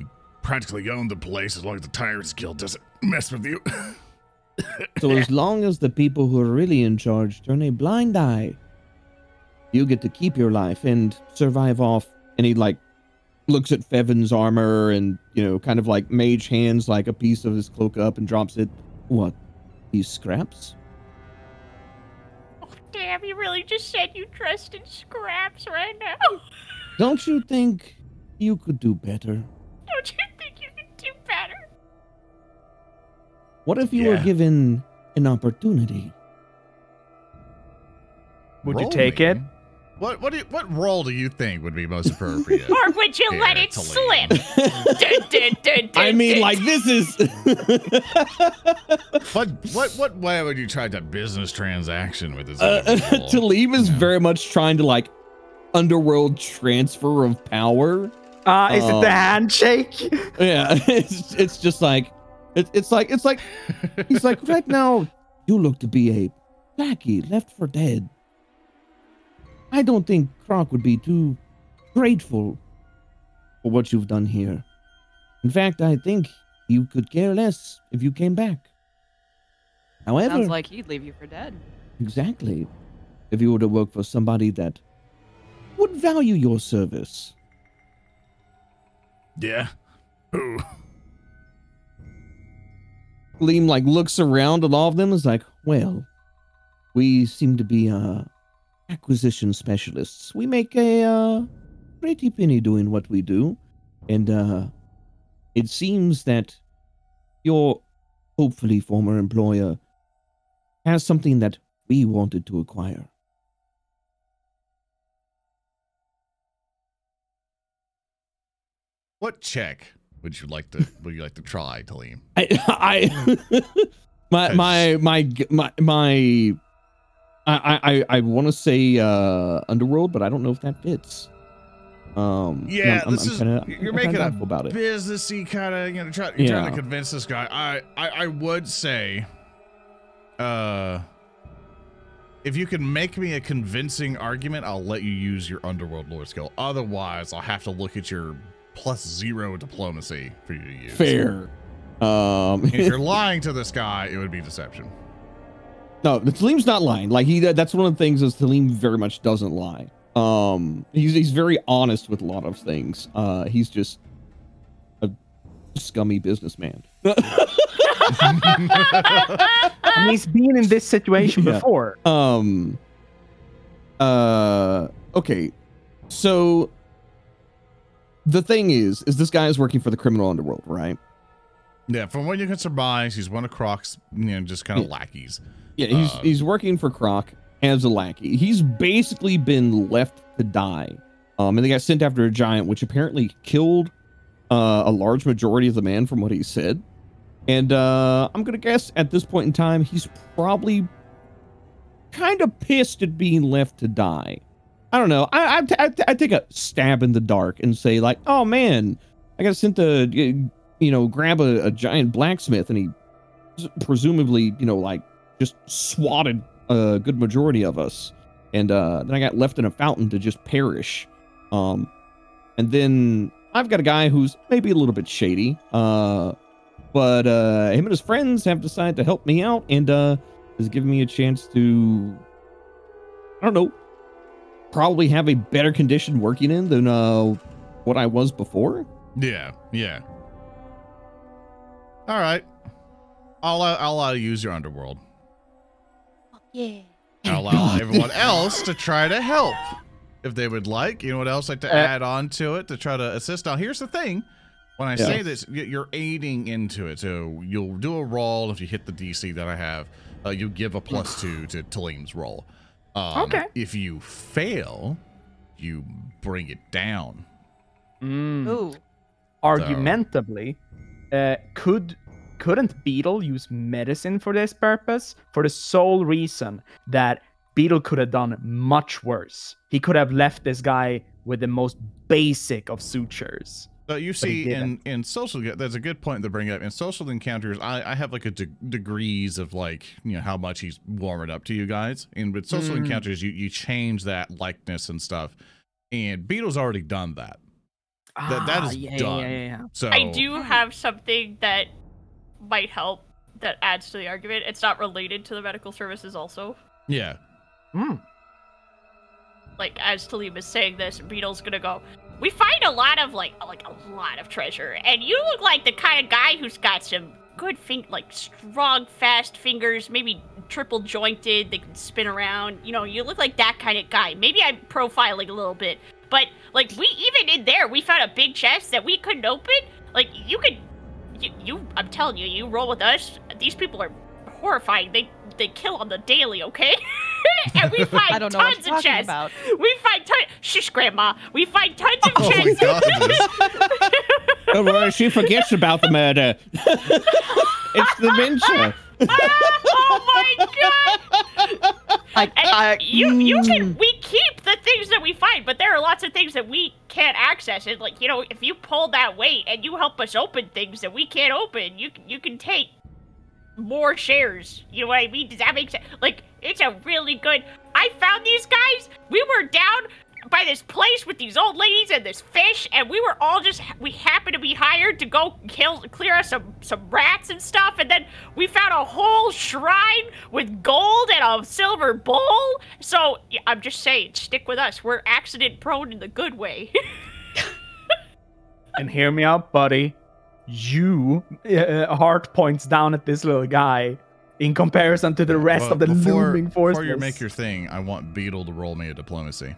You practically own the place as long as the Tyrants Guild doesn't mess with you. So as long as the people who are really in charge turn a blind eye, you get to keep your life and survive off. And he like looks at Fevin's armor and you know, kind of like mage hands like a piece of his cloak up and drops it. What? These scraps? Damn, you really just said you dressed in scraps right now. Don't you think you could do better? Don't you think you could do better? What if you were given an opportunity? Would you take me. it? What what do you, what role do you think would be most appropriate? Or would you let it slip? leave. Dun, dun, dun, I mean, dun. like this is. what what what way would you try to business transaction with this? uh, individual? Talim is Yeah. very much trying to like underworld transfer of power. Uh, is it Oh. the handshake? Yeah, it's it's just like it's it's like it's like he's like right now you look to be a blackie left for dead. I don't think Croc would be too grateful for what you've done here. In fact, I think you could care less if you came back. However, Sounds like he'd leave you for dead. Exactly. If you were to work for somebody that would value your service. yeah. Ooh. Liam like looks around at all of them and is like, well, we seem to be uh acquisition specialists. We make a uh pretty penny doing what we do. And uh it seems that your hopefully former employer has something that we wanted to acquire. What check would you like to would you like to try, Talim? I, I my, my my my my I I I want to say uh underworld, but I don't know if that fits. Um, Yeah, I'm, this I'm is kinda, you're I'm kinda making a doubtful about it. businessy kind of you know try, you're trying to convince this guy. I, I I would say, uh, if you can make me a convincing argument, I'll let you use your underworld lore skill. Otherwise, I'll have to look at your plus zero diplomacy for you to use. Fair. Um, if you're lying to this guy, it would be deception. No, the Talim's not lying. Like he, that's one of the things is Talim very much doesn't lie. Um, he's he's very honest with a lot of things. Uh, he's just a scummy businessman. And he's been in this situation Yeah. before. Um. Uh. Okay. So. The thing is, is this guy is working for the criminal underworld, right? Yeah, from what you can surmise, he's one of Croc's, you know, just kind of lackeys. Yeah, he's Uh, he's working for Croc as a lackey. He's basically been left to die. Um, and they got sent after a giant, which apparently killed uh, a large majority of the man, from what he said. And uh, I'm gonna guess at this point in time, he's probably kind of pissed at being left to die. I don't know. I I, I, I take a stab in the dark and say like, oh man, I got sent to you know grab a, a giant blacksmith, and he presumably you know like just swatted a good majority of us, and uh, then I got left in a fountain to just perish. Um, and then I've got a guy who's maybe a little bit shady, uh, but uh, him and his friends have decided to help me out and uh, has given me a chance to, I don't know, probably have a better condition working in than uh, what I was before. Yeah, yeah. All right. I'll uh, I'll uh, use your underworld. Yeah. I'll allow everyone else to try to help if they would like. You know what else like to Uh, add on to it to try to assist. Now, here's the thing: when I Yeah. say this, you're aiding into it. So you'll do a roll if you hit the DC that I have. Uh, you give a plus two to Talim's roll. Um, Okay. If you fail, you bring it down. Mm. Ooh. Argumentably, uh, could couldn't Beetle use medicine for this purpose? For the sole reason that Beetle could have done much worse. He could have left this guy with the most basic of sutures. So you But see, in in social, that's a good point to bring up. In social encounters, I, I have like a de- degrees of like you know how much he's warming up to you guys. And with social Mm. encounters, you you change that likeness and stuff. And Beetle's already done that. That- that Ah, is yeah, done. Yeah, yeah, yeah. So I do have something that might help that adds to the argument. It's not related to the medical services also. Yeah. Mm. Like as Talim is saying this, Beetle's gonna go. We find a lot of like like a lot of treasure, and you look like the kind of guy who's got some good fin like strong, fast fingers, maybe triple jointed, they can spin around. You know, you look like that kind of guy. Maybe I'm profiling a little bit, but like we even in there, we found a big chest that we couldn't open. Like you could, you, you I'm telling you, you roll with us. These people are horrifying. They they kill on the daily, okay? and we find I don't know tons you're of talking chests. about. We find tons. Shush, Grandma. We find tons of Oh my chests. god. Don't worry, she forgets about the murder. it's dementia. oh my god! I, I, you you mm. can we keep the things that we find, but there are lots of things that we can't access. And like you know, if you pull that weight and you help us open things that we can't open, you you can take more shares. You know what I mean? Does that make sense? Like it's a really good. I found these guys. We were down by this place with these old ladies and this fish, and we were all just we happened to be hired to go kill clear us some some rats and stuff, and then we found a whole shrine with gold and a silver bowl. So yeah, I'm just saying, stick with us. We're accident prone in the good way. And hear me out, buddy. You, uh, Hart points down at this little guy in comparison to the rest Well, of the before, looming forces. Before you make your thing, I want Beetle to roll me a diplomacy.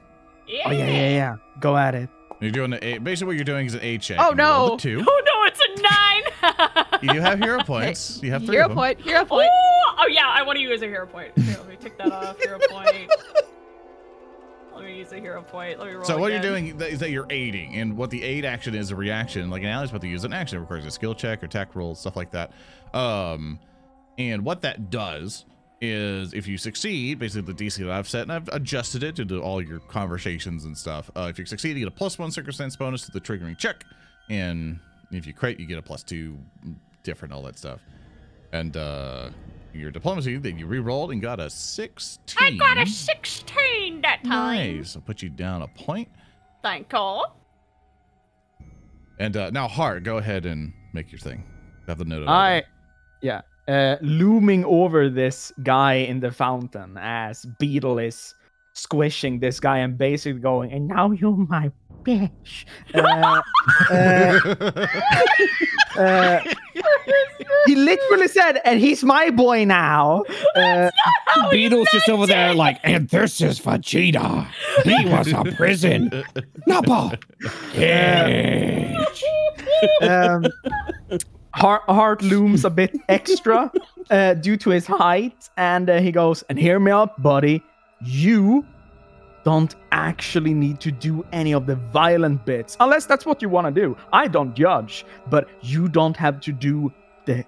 Yeah. Oh, yeah, yeah, yeah. Go at it. You're doing a, a- basically what you're doing is an A check. Oh, you no. two. Oh no, it's a nine. You do have hero points. You have three hero of them. point, hero point. Oh, oh yeah, I want to use a hero point. Here, let me take that off. Hero point. Let me use a hero point. Let me roll. So what again. you're doing is that you're aiding, and what the aid action is a reaction. Like an ally's about to use an action, it requires a skill check or tech roll, stuff like that. Um, and what that does is if you succeed, basically the DC that I've set, and I've adjusted it to all your conversations and stuff. Uh, if you succeed, you get a plus one circumstance bonus to the triggering check, and if you crit, you get a plus two, different all that stuff. And uh, your diplomacy that you re-rolled and got a sixteen. I got a 16 that time. Nice. I'll put you down a point. Thank you. And uh, now, Hart, go ahead and make your thing. Have the note. I, yeah, uh, looming over this guy in the fountain as Beetle is squishing this guy and basically going, and now you're my bitch. Uh, uh, uh, he literally said, and he's my boy now. Uh, Beetle's just over there like, and this is Vegeta. He was a prison. Nappa. Cage. um, Hart, Hart looms a bit extra uh, due to his height, and uh, he goes, "And hear me out, buddy. You don't actually need to do any of the violent bits, unless that's what you want to do. I don't judge, but you don't have to do the,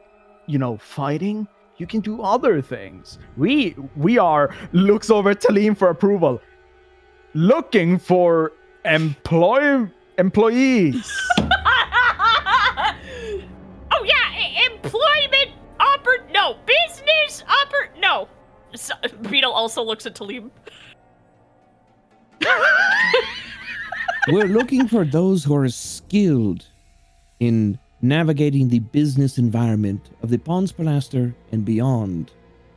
you know, fighting. You can do other things. We we are looks over Talim for approval, looking for employ employees." employment oppor no business oppor no. So, Beetle also looks at Talim. We're looking for those who are skilled in navigating the business environment of the Pons Palaster and beyond,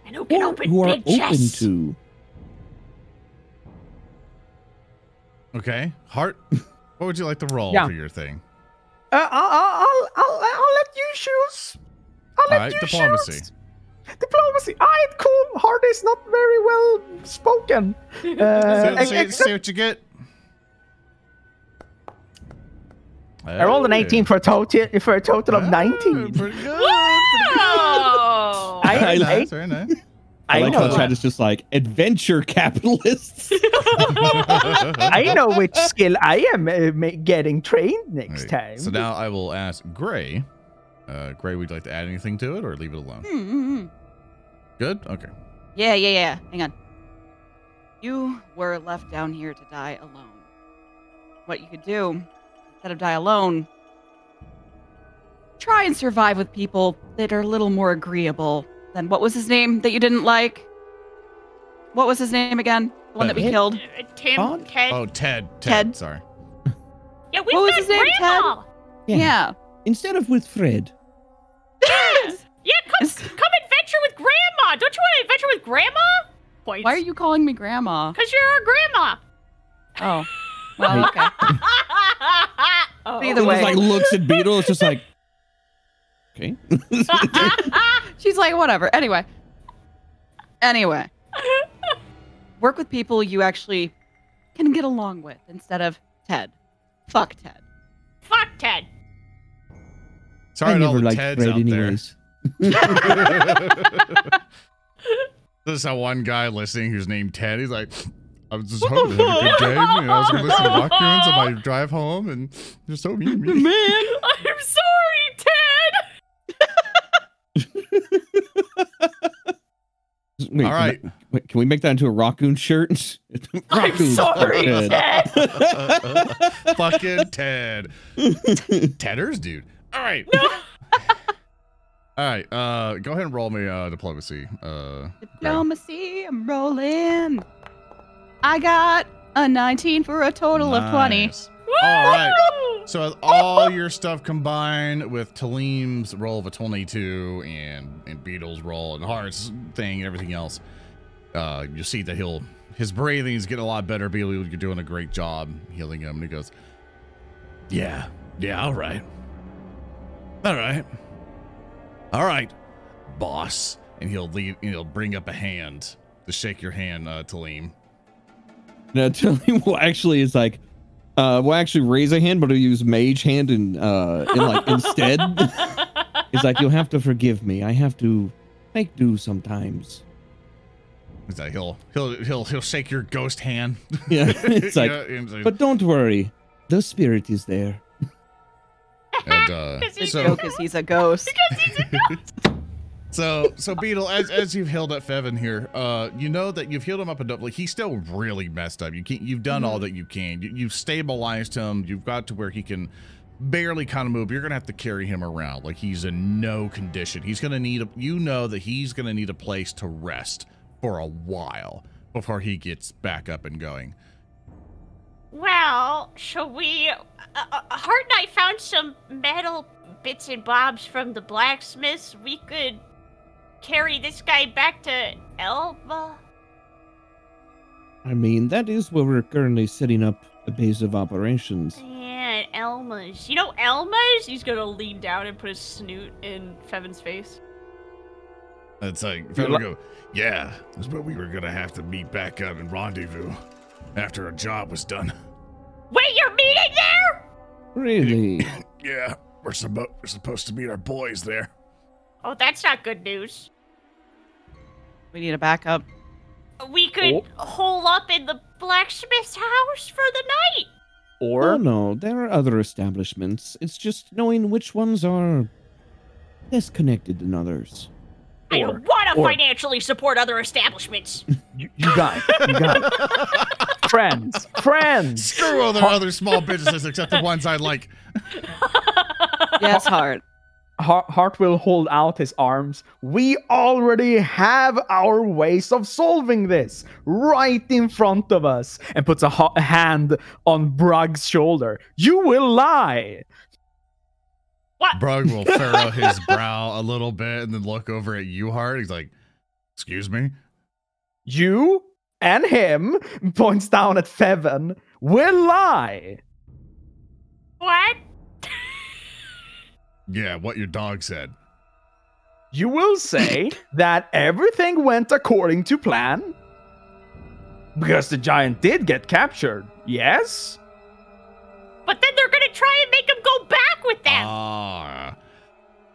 And who can or open who are big open chests. to. okay, Hart. What would you like to roll Yeah. for your thing? Uh, I'll, I'll, I'll, I'll let you choose. I'll let All right, you diplomacy. choose. Diplomacy. Alright, cool. Hart is not very well spoken. Uh, See, ex- see- except see what you get. I rolled an 18 for a total for a total of 19. Pretty good. Whoa! I- Very I- nice, very nice. I, I like know. how Chad is just like adventure capitalists. I know which skill I am uh, getting trained next Alright, time. So now I will ask Gray. Uh, Gray, would you like to add anything to it or leave it alone? Hmm, hmm, hmm. Good. Okay. Yeah, yeah, yeah. Hang on. You were left down here to die alone. What you could do, instead of die alone, try and survive with people that are a little more agreeable than what was his name that you didn't like? What was his name again? The one that we Ted? killed? Uh, Tim, Todd? Ted. Oh, Ted. Ted. Ted. Sorry. yeah, we've what was his name, Grandma. Yeah. Instead of with Fred. Yes. Yeah, come, come adventure with Grandma. Don't you want to adventure with Grandma? Points. Why are you calling me grandma? Because you're our grandma. Oh. Well, okay. oh. Either way. just like looks at Beetle. It's just like, okay. She's like, whatever. Anyway. Anyway. Work with people you actually can get along with instead of Ted. Fuck Ted. Fuck Ted. Sorry I to all never the liked Teds Fred out anyways. there. this is how one guy listening who's named Ted. He's like, I was just hoping to have a good day. You know, I was gonna listen to Rotgoons on my drive home, and you're so mean me. Man, I'm sorry, Ted. Wait, All can we- wait, can we make that into a raccoon shirt? I'm sorry, are Ted. Fucking Ted. Tedders, dude. All right. All right. Uh, go ahead and roll me uh, diplomacy. Uh, Diplomacy, I'm rolling. I got a 19 for a total of 20. All right. So with all your stuff combined with Talim's roll of a 22 and and Beetle's roll and Hart's thing and everything else, uh, you see that he'll his breathing is getting a lot better. Beetle, you're doing a great job healing him. And he goes, "Yeah, yeah, all right, all right, all right, boss." And he'll lead. He'll bring up a hand to shake your hand, uh, Talim. No, Talim well actually is like uh we'll actually raise a hand, but we'll use mage hand and uh and like instead. It's like you'll have to forgive me. I have to make do sometimes. He's like, he'll he'll he'll he'll shake your ghost hand. Yeah. It's like Yeah, and, and- but don't worry. The spirit is there. And, uh, Because he's The so joke is he's a ghost. so so Beetle, as as you've healed up Fevin here, uh, you know that you've healed him up enough. Like he's still really messed up. You can't. You've done all that you can. You, you've stabilized him. You've got to where he can barely kind of move. You're gonna have to carry him around like he's in no condition. He's gonna need a. You know that he's gonna need a place to rest for a while before he gets back up and going. Well, shall we? Uh, uh, Hart and I found some metal bits and bobs from the blacksmiths. We could carry this guy back to Elma. I mean, that is where we're currently setting up a base of operations. Yeah, Elma's. You know Elma's? He's gonna lean down and put his snoot in Fevin's face. It's like Fevin li- go, yeah, that's what we were gonna have to meet back up and rendezvous after a job was done. Wait, you're meeting there? Really? Yeah, we're, suppo- we're supposed to meet our boys there. Oh, that's not good news. We need a backup. We could Oh. hole up in the blacksmith's house for the night. Or oh Or no, there are other establishments. It's just knowing which ones are less connected than others. I Or- don't want to financially support other establishments. you, you got it. You got it. friends, friends. Screw all the other small businesses except the ones I like. Yes, hard. Hart, Hart will hold out his arms. We already have our ways of solving this right in front of us, and puts a, ho- hand on Brug's shoulder. You will lie. What? Brug will furrow his brow a little bit and then look over at you Hart. He's like, excuse me? You and him points down at Fevin will lie. what? Yeah, what your dog said. You will say that everything went according to plan because the giant did get captured. Yes. But then they're gonna try and make him go back with them. Ah,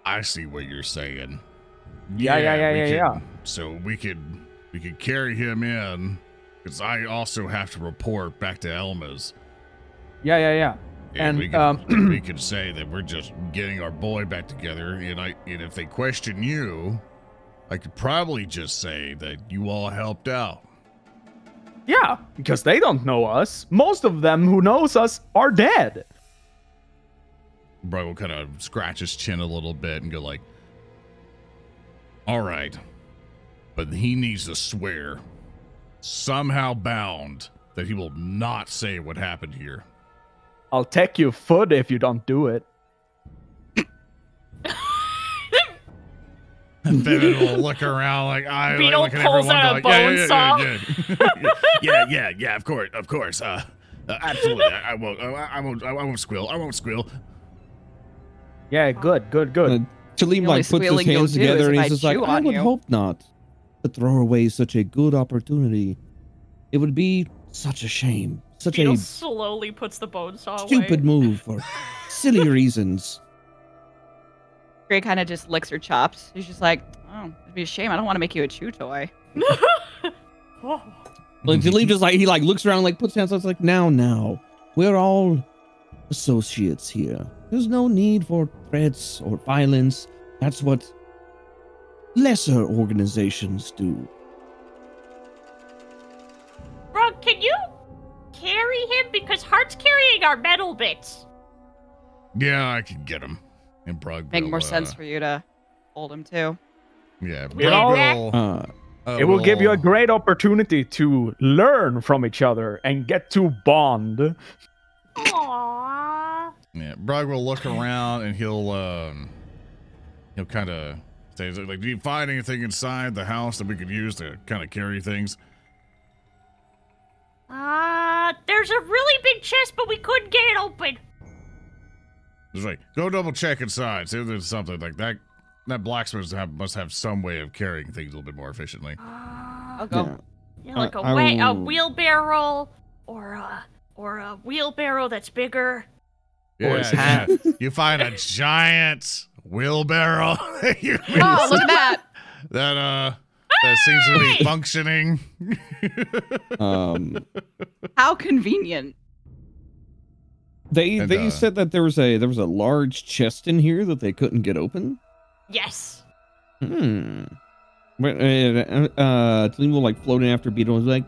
I see what you're saying. Yeah, yeah, yeah, we yeah, could- yeah. So we could we could carry him in because I also have to report back to Elma's. Yeah, yeah, yeah. And, we could, um, we could say that we're just getting our boy back together, and I and if they question you, I could probably just say that you all helped out. Yeah, because they don't know us. Most of them who knows us are dead. Brug will kind of scratch his chin a little bit and go like, "All right, but he needs to swear, somehow bound, that he will not say what happened here." I'll take your foot if you don't do it. And Fevin will look around like I Beetle look at pulls everyone, out a go like, bone yeah, saw. yeah, yeah, yeah, yeah, yeah, yeah, of course, of course, uh, uh absolutely, I, I won't, I, I won't, I won't squeal, I won't squeal. Yeah, good, good, good. Uh, Talim only like puts his squealing you'll hands do is together and if he's I just like, chew I on would you." hope not to throw away such a good opportunity. It would be such a shame, such Beetle a slowly puts the bone saw stupid away. move for silly reasons. Gray kind of just licks her chops. She's just like, oh, it'd be a shame. I don't want to make you a chew toy. Oh. Like Talim just like he like looks around, like puts hands on, it's like now, now, we're all associates here. There's no need for threats or violence. That's what lesser organizations do. Bro, can you carry him? Because Hart's carrying our metal bits. Yeah, I can get him. And Brug Make will, more uh, sense for you to hold him too. Yeah, Will Brug it? will, Uh, uh, it will give you a great opportunity to learn from each other and get to bond. Aww. Yeah, Brug will look around and he'll um he'll kind of say like, "Do you find anything inside the house that we could use to kind of carry things?" Uh, there's a really big chest, but we couldn't get it open. It's like, go double check inside. See if there's something like that. That blacksmith have, must have some way of carrying things a little bit more efficiently. I'll Uh, go. yeah. you know, like a, I- I wa- a will- wheelbarrow or a or a wheelbarrow that's bigger. Yeah, his yeah. you find a giant wheelbarrow You- Oh, look at that. that uh that seems to be functioning. um, How convenient. they And, they uh, said that there was a there was a large chest in here that they couldn't get open. Yes. Hmm. But, uh, uh, Talim will like float in after Beetle and like,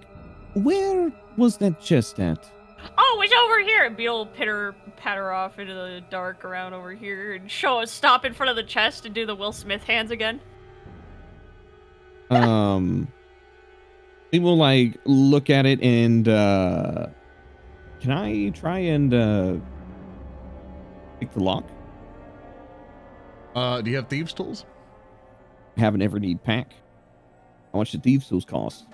where was that chest at? Oh, it's over here. And Beetle pitter patter off into the dark around over here and show us stop in front of the chest and do the Will Smith hands again. um, he will like look at it and uh, can I try and uh, pick the lock? Uh, do you have thieves' tools? Have an ever need pack. How much do thieves tools cost?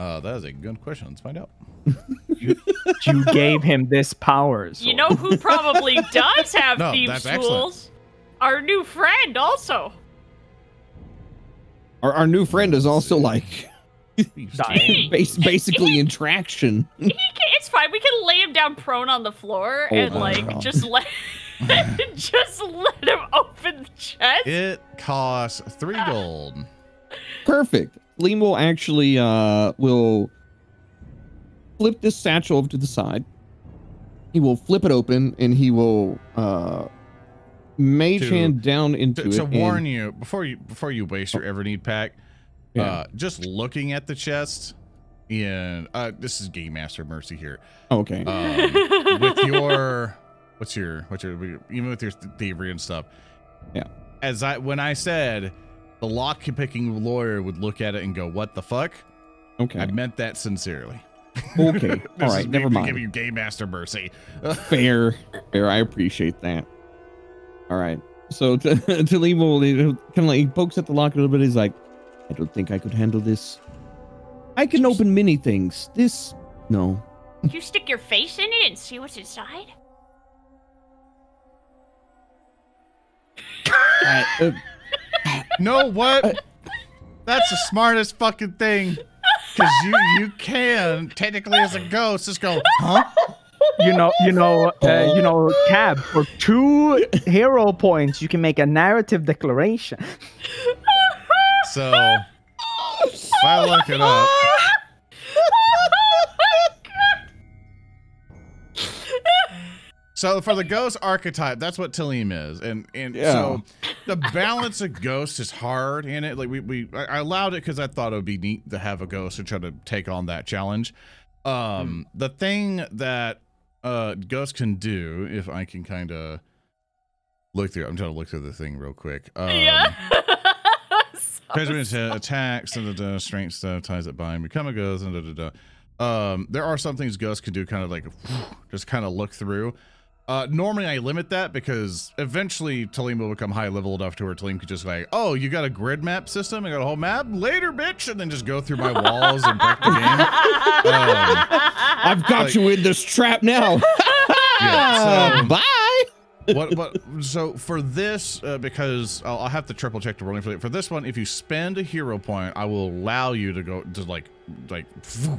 Uh, that is a good question. Let's find out. You gave him this power. So. You know who probably does have No, thieves that's excellent. tools? Our new friend also. Our, our new friend is also like Dying. bas- basically in traction. He it's fine. We can lay him down prone on the floor Oh and like God. just let just let him open the chest. It costs three gold. Perfect. Talim will actually uh will flip this satchel over to the side. He will flip it open and he will uh mage To- hand down into To, it. to warn you before you before you waste your ever need pack, Yeah. uh, just looking at the chest. In uh, this is Game Master Mercy here. Oh, okay. Um, with your what's your what's your even with your thievery and stuff. Yeah. As I when I said the lock picking lawyer would look at it and go, "What the fuck?" okay. I meant that sincerely. Okay. All This right. is me Never to mind. Give you Game Master Mercy. Fair. Fair. I appreciate that. All right. So to, to leave will kind of like he pokes at the lock a little bit. He's like, I don't think I could handle this. I can open many things. This, no. you stick your face in it and see what's inside? I, uh, No, what? That's the smartest fucking thing. Cause you you can technically as a ghost just go, huh? you know, you know, uh, you know, Cab. For two hero points, you can make a narrative declaration. So if I look it up, so for the ghost archetype, that's what Talim is, and and Yeah. so the balance of ghosts is hard in it. Like we we I I allowed it because I thought it would be neat to have a ghost and try to take on that challenge. Um, the thing that uh ghost can do, if I can kind of look through, I'm trying to look through the thing real quick. Um, yeah. President to attacks and the strength stuff ties it by and become a ghost and da da da. Um, there are some things ghosts can do, kind of like just kind of look through. Uh, normally I limit that because eventually Talim will become high level enough to where Talim could just like, oh, you got a grid map system, I got a whole map, later, bitch, and then just go through my walls and break the game. Um, I've got Like- you in this trap now. Yeah, so- Bye. what what so for this uh, because I'll, I'll have to triple check the rolling for for this one if you spend a hero point i will allow you to go to like like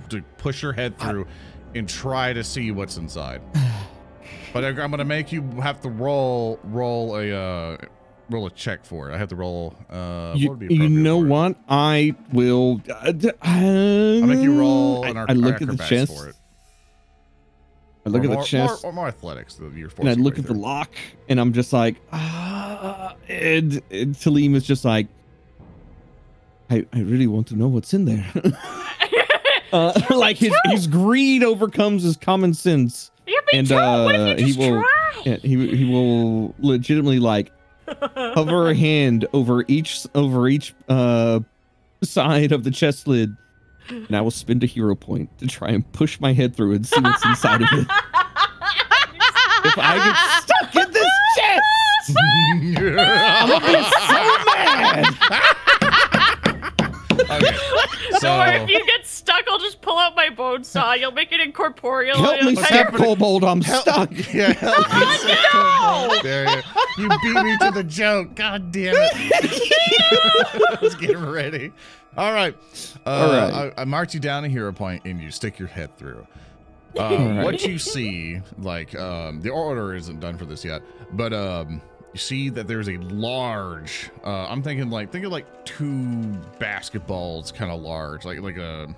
to push your head through and try to see what's inside but I, i'm gonna make you have to roll roll a uh roll a check for it i have to roll uh what You, would be you know what? I will. Uh, d- i'll make you roll I, an I look at the chest. for it I look Or at the chest. more, or more athletics you're and I look right at the lock, and I'm just like, ah. And, and Talim is just like, I, I really want to know what's in there. uh, like his his greed overcomes his common sense. And, uh, if you he will- try? Yeah, he he will legitimately like hover a hand over each over each uh side of the chest lid, and I will spend a hero point to try and push my head through and see what's inside of it. If I get stuck in this chest, I'm gonna be so mad. Okay So so if you get stuck, I'll just pull out my bone saw. You'll make it incorporeal. Help It'll me, step of- kobold! I'm Help- stuck. Yeah, help me, Oh, Seth. There you, you beat me to the joke. God damn it. I was getting ready. All right. Uh, All right. I, I marked you down a hero point and you stick your head through. All right. What you see, like, um, the order isn't done for this yet, but um, you see that there's a large. Uh, I'm thinking like think of like two basketballs, kind of large, like like a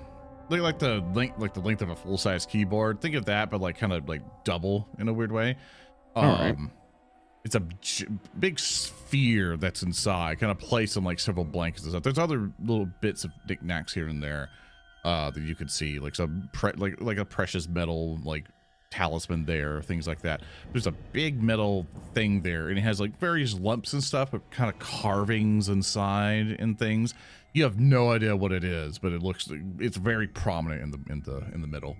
like like the length like the length of a full size keyboard. Think of that, but like kind of like double in a weird way. Um, right. It's a j- big sphere that's inside, kind of placed on like several blankets and stuff. There's other little bits of knickknacks here and there uh, that you could see, like some pre- like like a precious metal like talisman there, things like that. There's a big metal thing there, and it has like various lumps and stuff, but kind of carvings inside and things. You have no idea what it is, but it looks it's very prominent in the in the in the middle.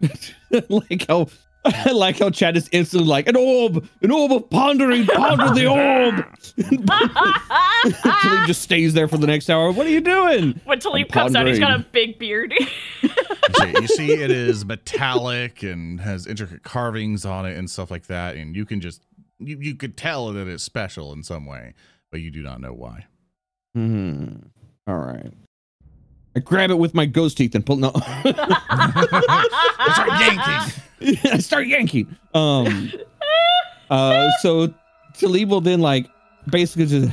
like how I like how Chad is instantly like an orb, an orb of pondering, ponder the orb. Until he just stays there for the next hour. What are you doing? when he pops out, he's got a big beard. You see, you see it is metallic and has intricate carvings on it and stuff like that, and you can just you, you could tell that it's special in some way, but you do not know why. Hmm. All right. I grab it with my ghost teeth and pull. No. It's like yanking. I start yanking. Um. Uh. So Talim will then like basically just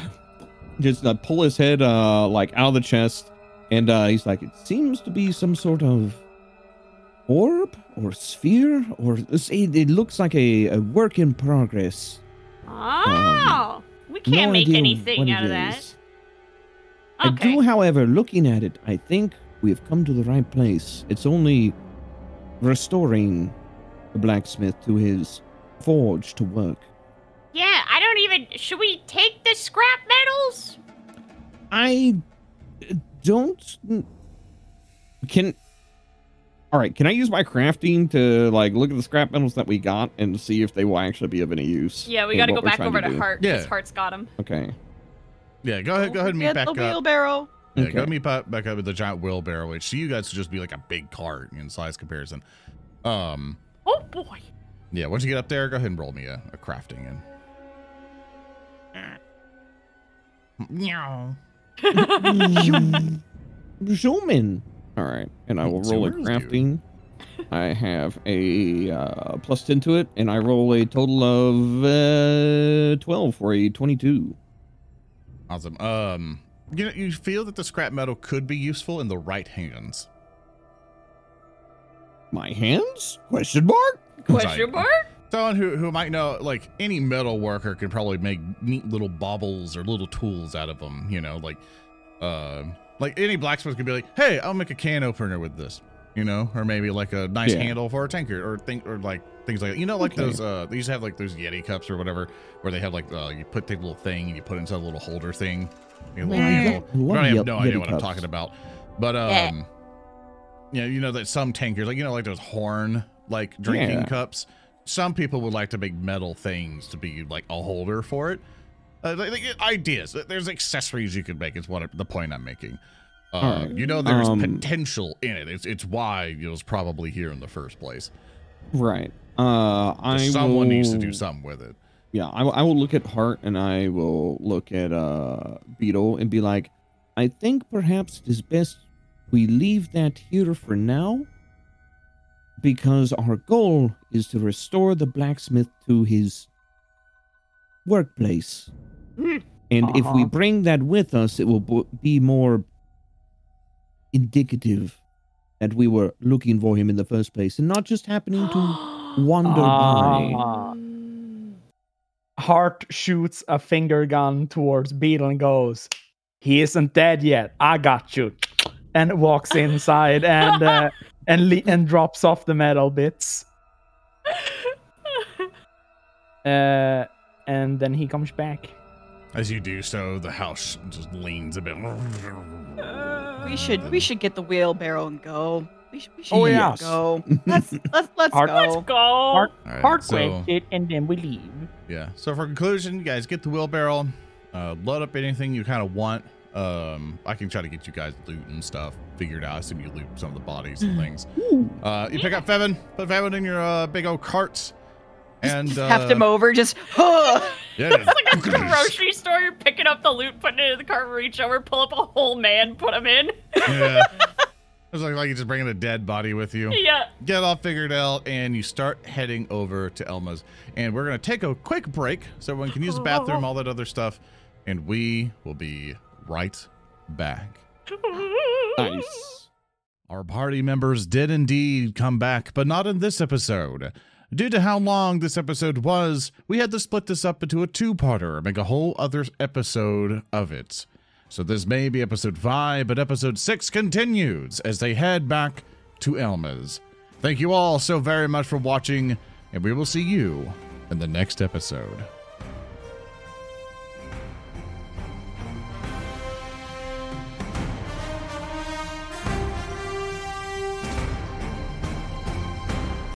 just uh, pull his head uh like out of the chest, and uh he's like, it seems to be some sort of orb or sphere or it, it looks like a, a work in progress. oh, we can't make anything out of that. is. I do, however, looking at it, I think we have come to the right place. It's only restoring the blacksmith to his forge to work. Yeah, I don't even. Should we take the scrap metals? I don't. Can. All right, can I use my crafting to like look at the scrap metals that we got and see if they will actually be of any use? Yeah, we got to go back over to, do? Hart. because Yeah. Hart's got them. Okay. Yeah, go ahead, go ahead and meet Get back the up. wheelbarrow. Yeah, Okay. go meet back, back up with the giant wheelbarrow, which to you guys would just be like a big cart in size comparison. Um, Oh boy. yeah, once you get up there, go ahead and roll me a, a crafting in. Meow. Zooming. All right, and I will roll a Zoomers crafting. I have a uh, plus 10 to it, and I roll a total of uh, 12 for a 22. Awesome. Um, you know, you feel that the scrap metal could be useful in the right hands. My hands? Question mark? Question mark? Someone who, who might know, like any metal worker can probably make neat little baubles or little tools out of them. You know, like, uh, like any blacksmith could be like, "Hey, I'll make a can opener with this," you know, or maybe like a nice Yeah. handle for a tanker, or think, or like things like that. You know, like Okay. those. Uh, they used to have like those Yeti cups or whatever, where they have like uh, you put the little thing and you put it inside a little holder thing. You know, little Yeah. handle. I have Ye- no idea Yeti what I'm talking about, but Yeah. um, yeah, you know that some tankers, like you know, like those horn like drinking Yeah. cups. Some people would like to make metal things to be like a holder for it. Uh, like, like, ideas. There's accessories you could make. Is what the point I'm making. Uh, Alright. You know, there's Um, potential in it. It's it's why it was probably here in the first place. Right. Uh, I Someone needs to do something with it. Yeah, I, will- I will look at Hart and I will look at uh Beetle and be like, I think perhaps it is best we leave that here for now because our goal is to restore the blacksmith to his workplace. Hmm. And if we Uh-huh. bring that with us, it will bo- be more indicative that we were looking for him in the first place and not just happening to wander by. Ah. Hart shoots a finger gun towards Beetle and goes, "He isn't dead yet. I got you." And walks inside and uh, and le- and drops off the metal bits. Uh, and then he comes back. As you do so, the house just leans a bit. We should we should get the wheelbarrow and go. We should, we should Oh, yes. go. Let's let's let's Hard- go. Let's go. Hart- All right, Hart so- grabs it and then we leave. Yeah. So for conclusion, you guys get the wheelbarrow, uh, load up anything you kind of want. Um, I can try to get you guys loot and stuff figured out. I assume you loot some of the bodies and things. Uh, you pick up Fevin, put Fevin in your uh, big old carts, and Just uh, heft him over. Just huh. Yeah, It's like a grocery store. You're picking up the loot, putting it in the cart, reach over, pull up a whole man, put him in. yeah. It's like, like you're just bringing a dead body with you. yeah. Get all figured out, and you start heading over to Elma's. And we're gonna take a quick break so everyone can use the bathroom, all that other stuff, and we will be right back. Nice. Our party members did indeed come back, but not in this episode. Due to how long this episode was, we had to split this up into a two parter and make a whole other episode of it. So this may be episode 5, but episode 6 continues as they head back to Elma's. Thank you all so very much for watching, and we will see you in the next episode.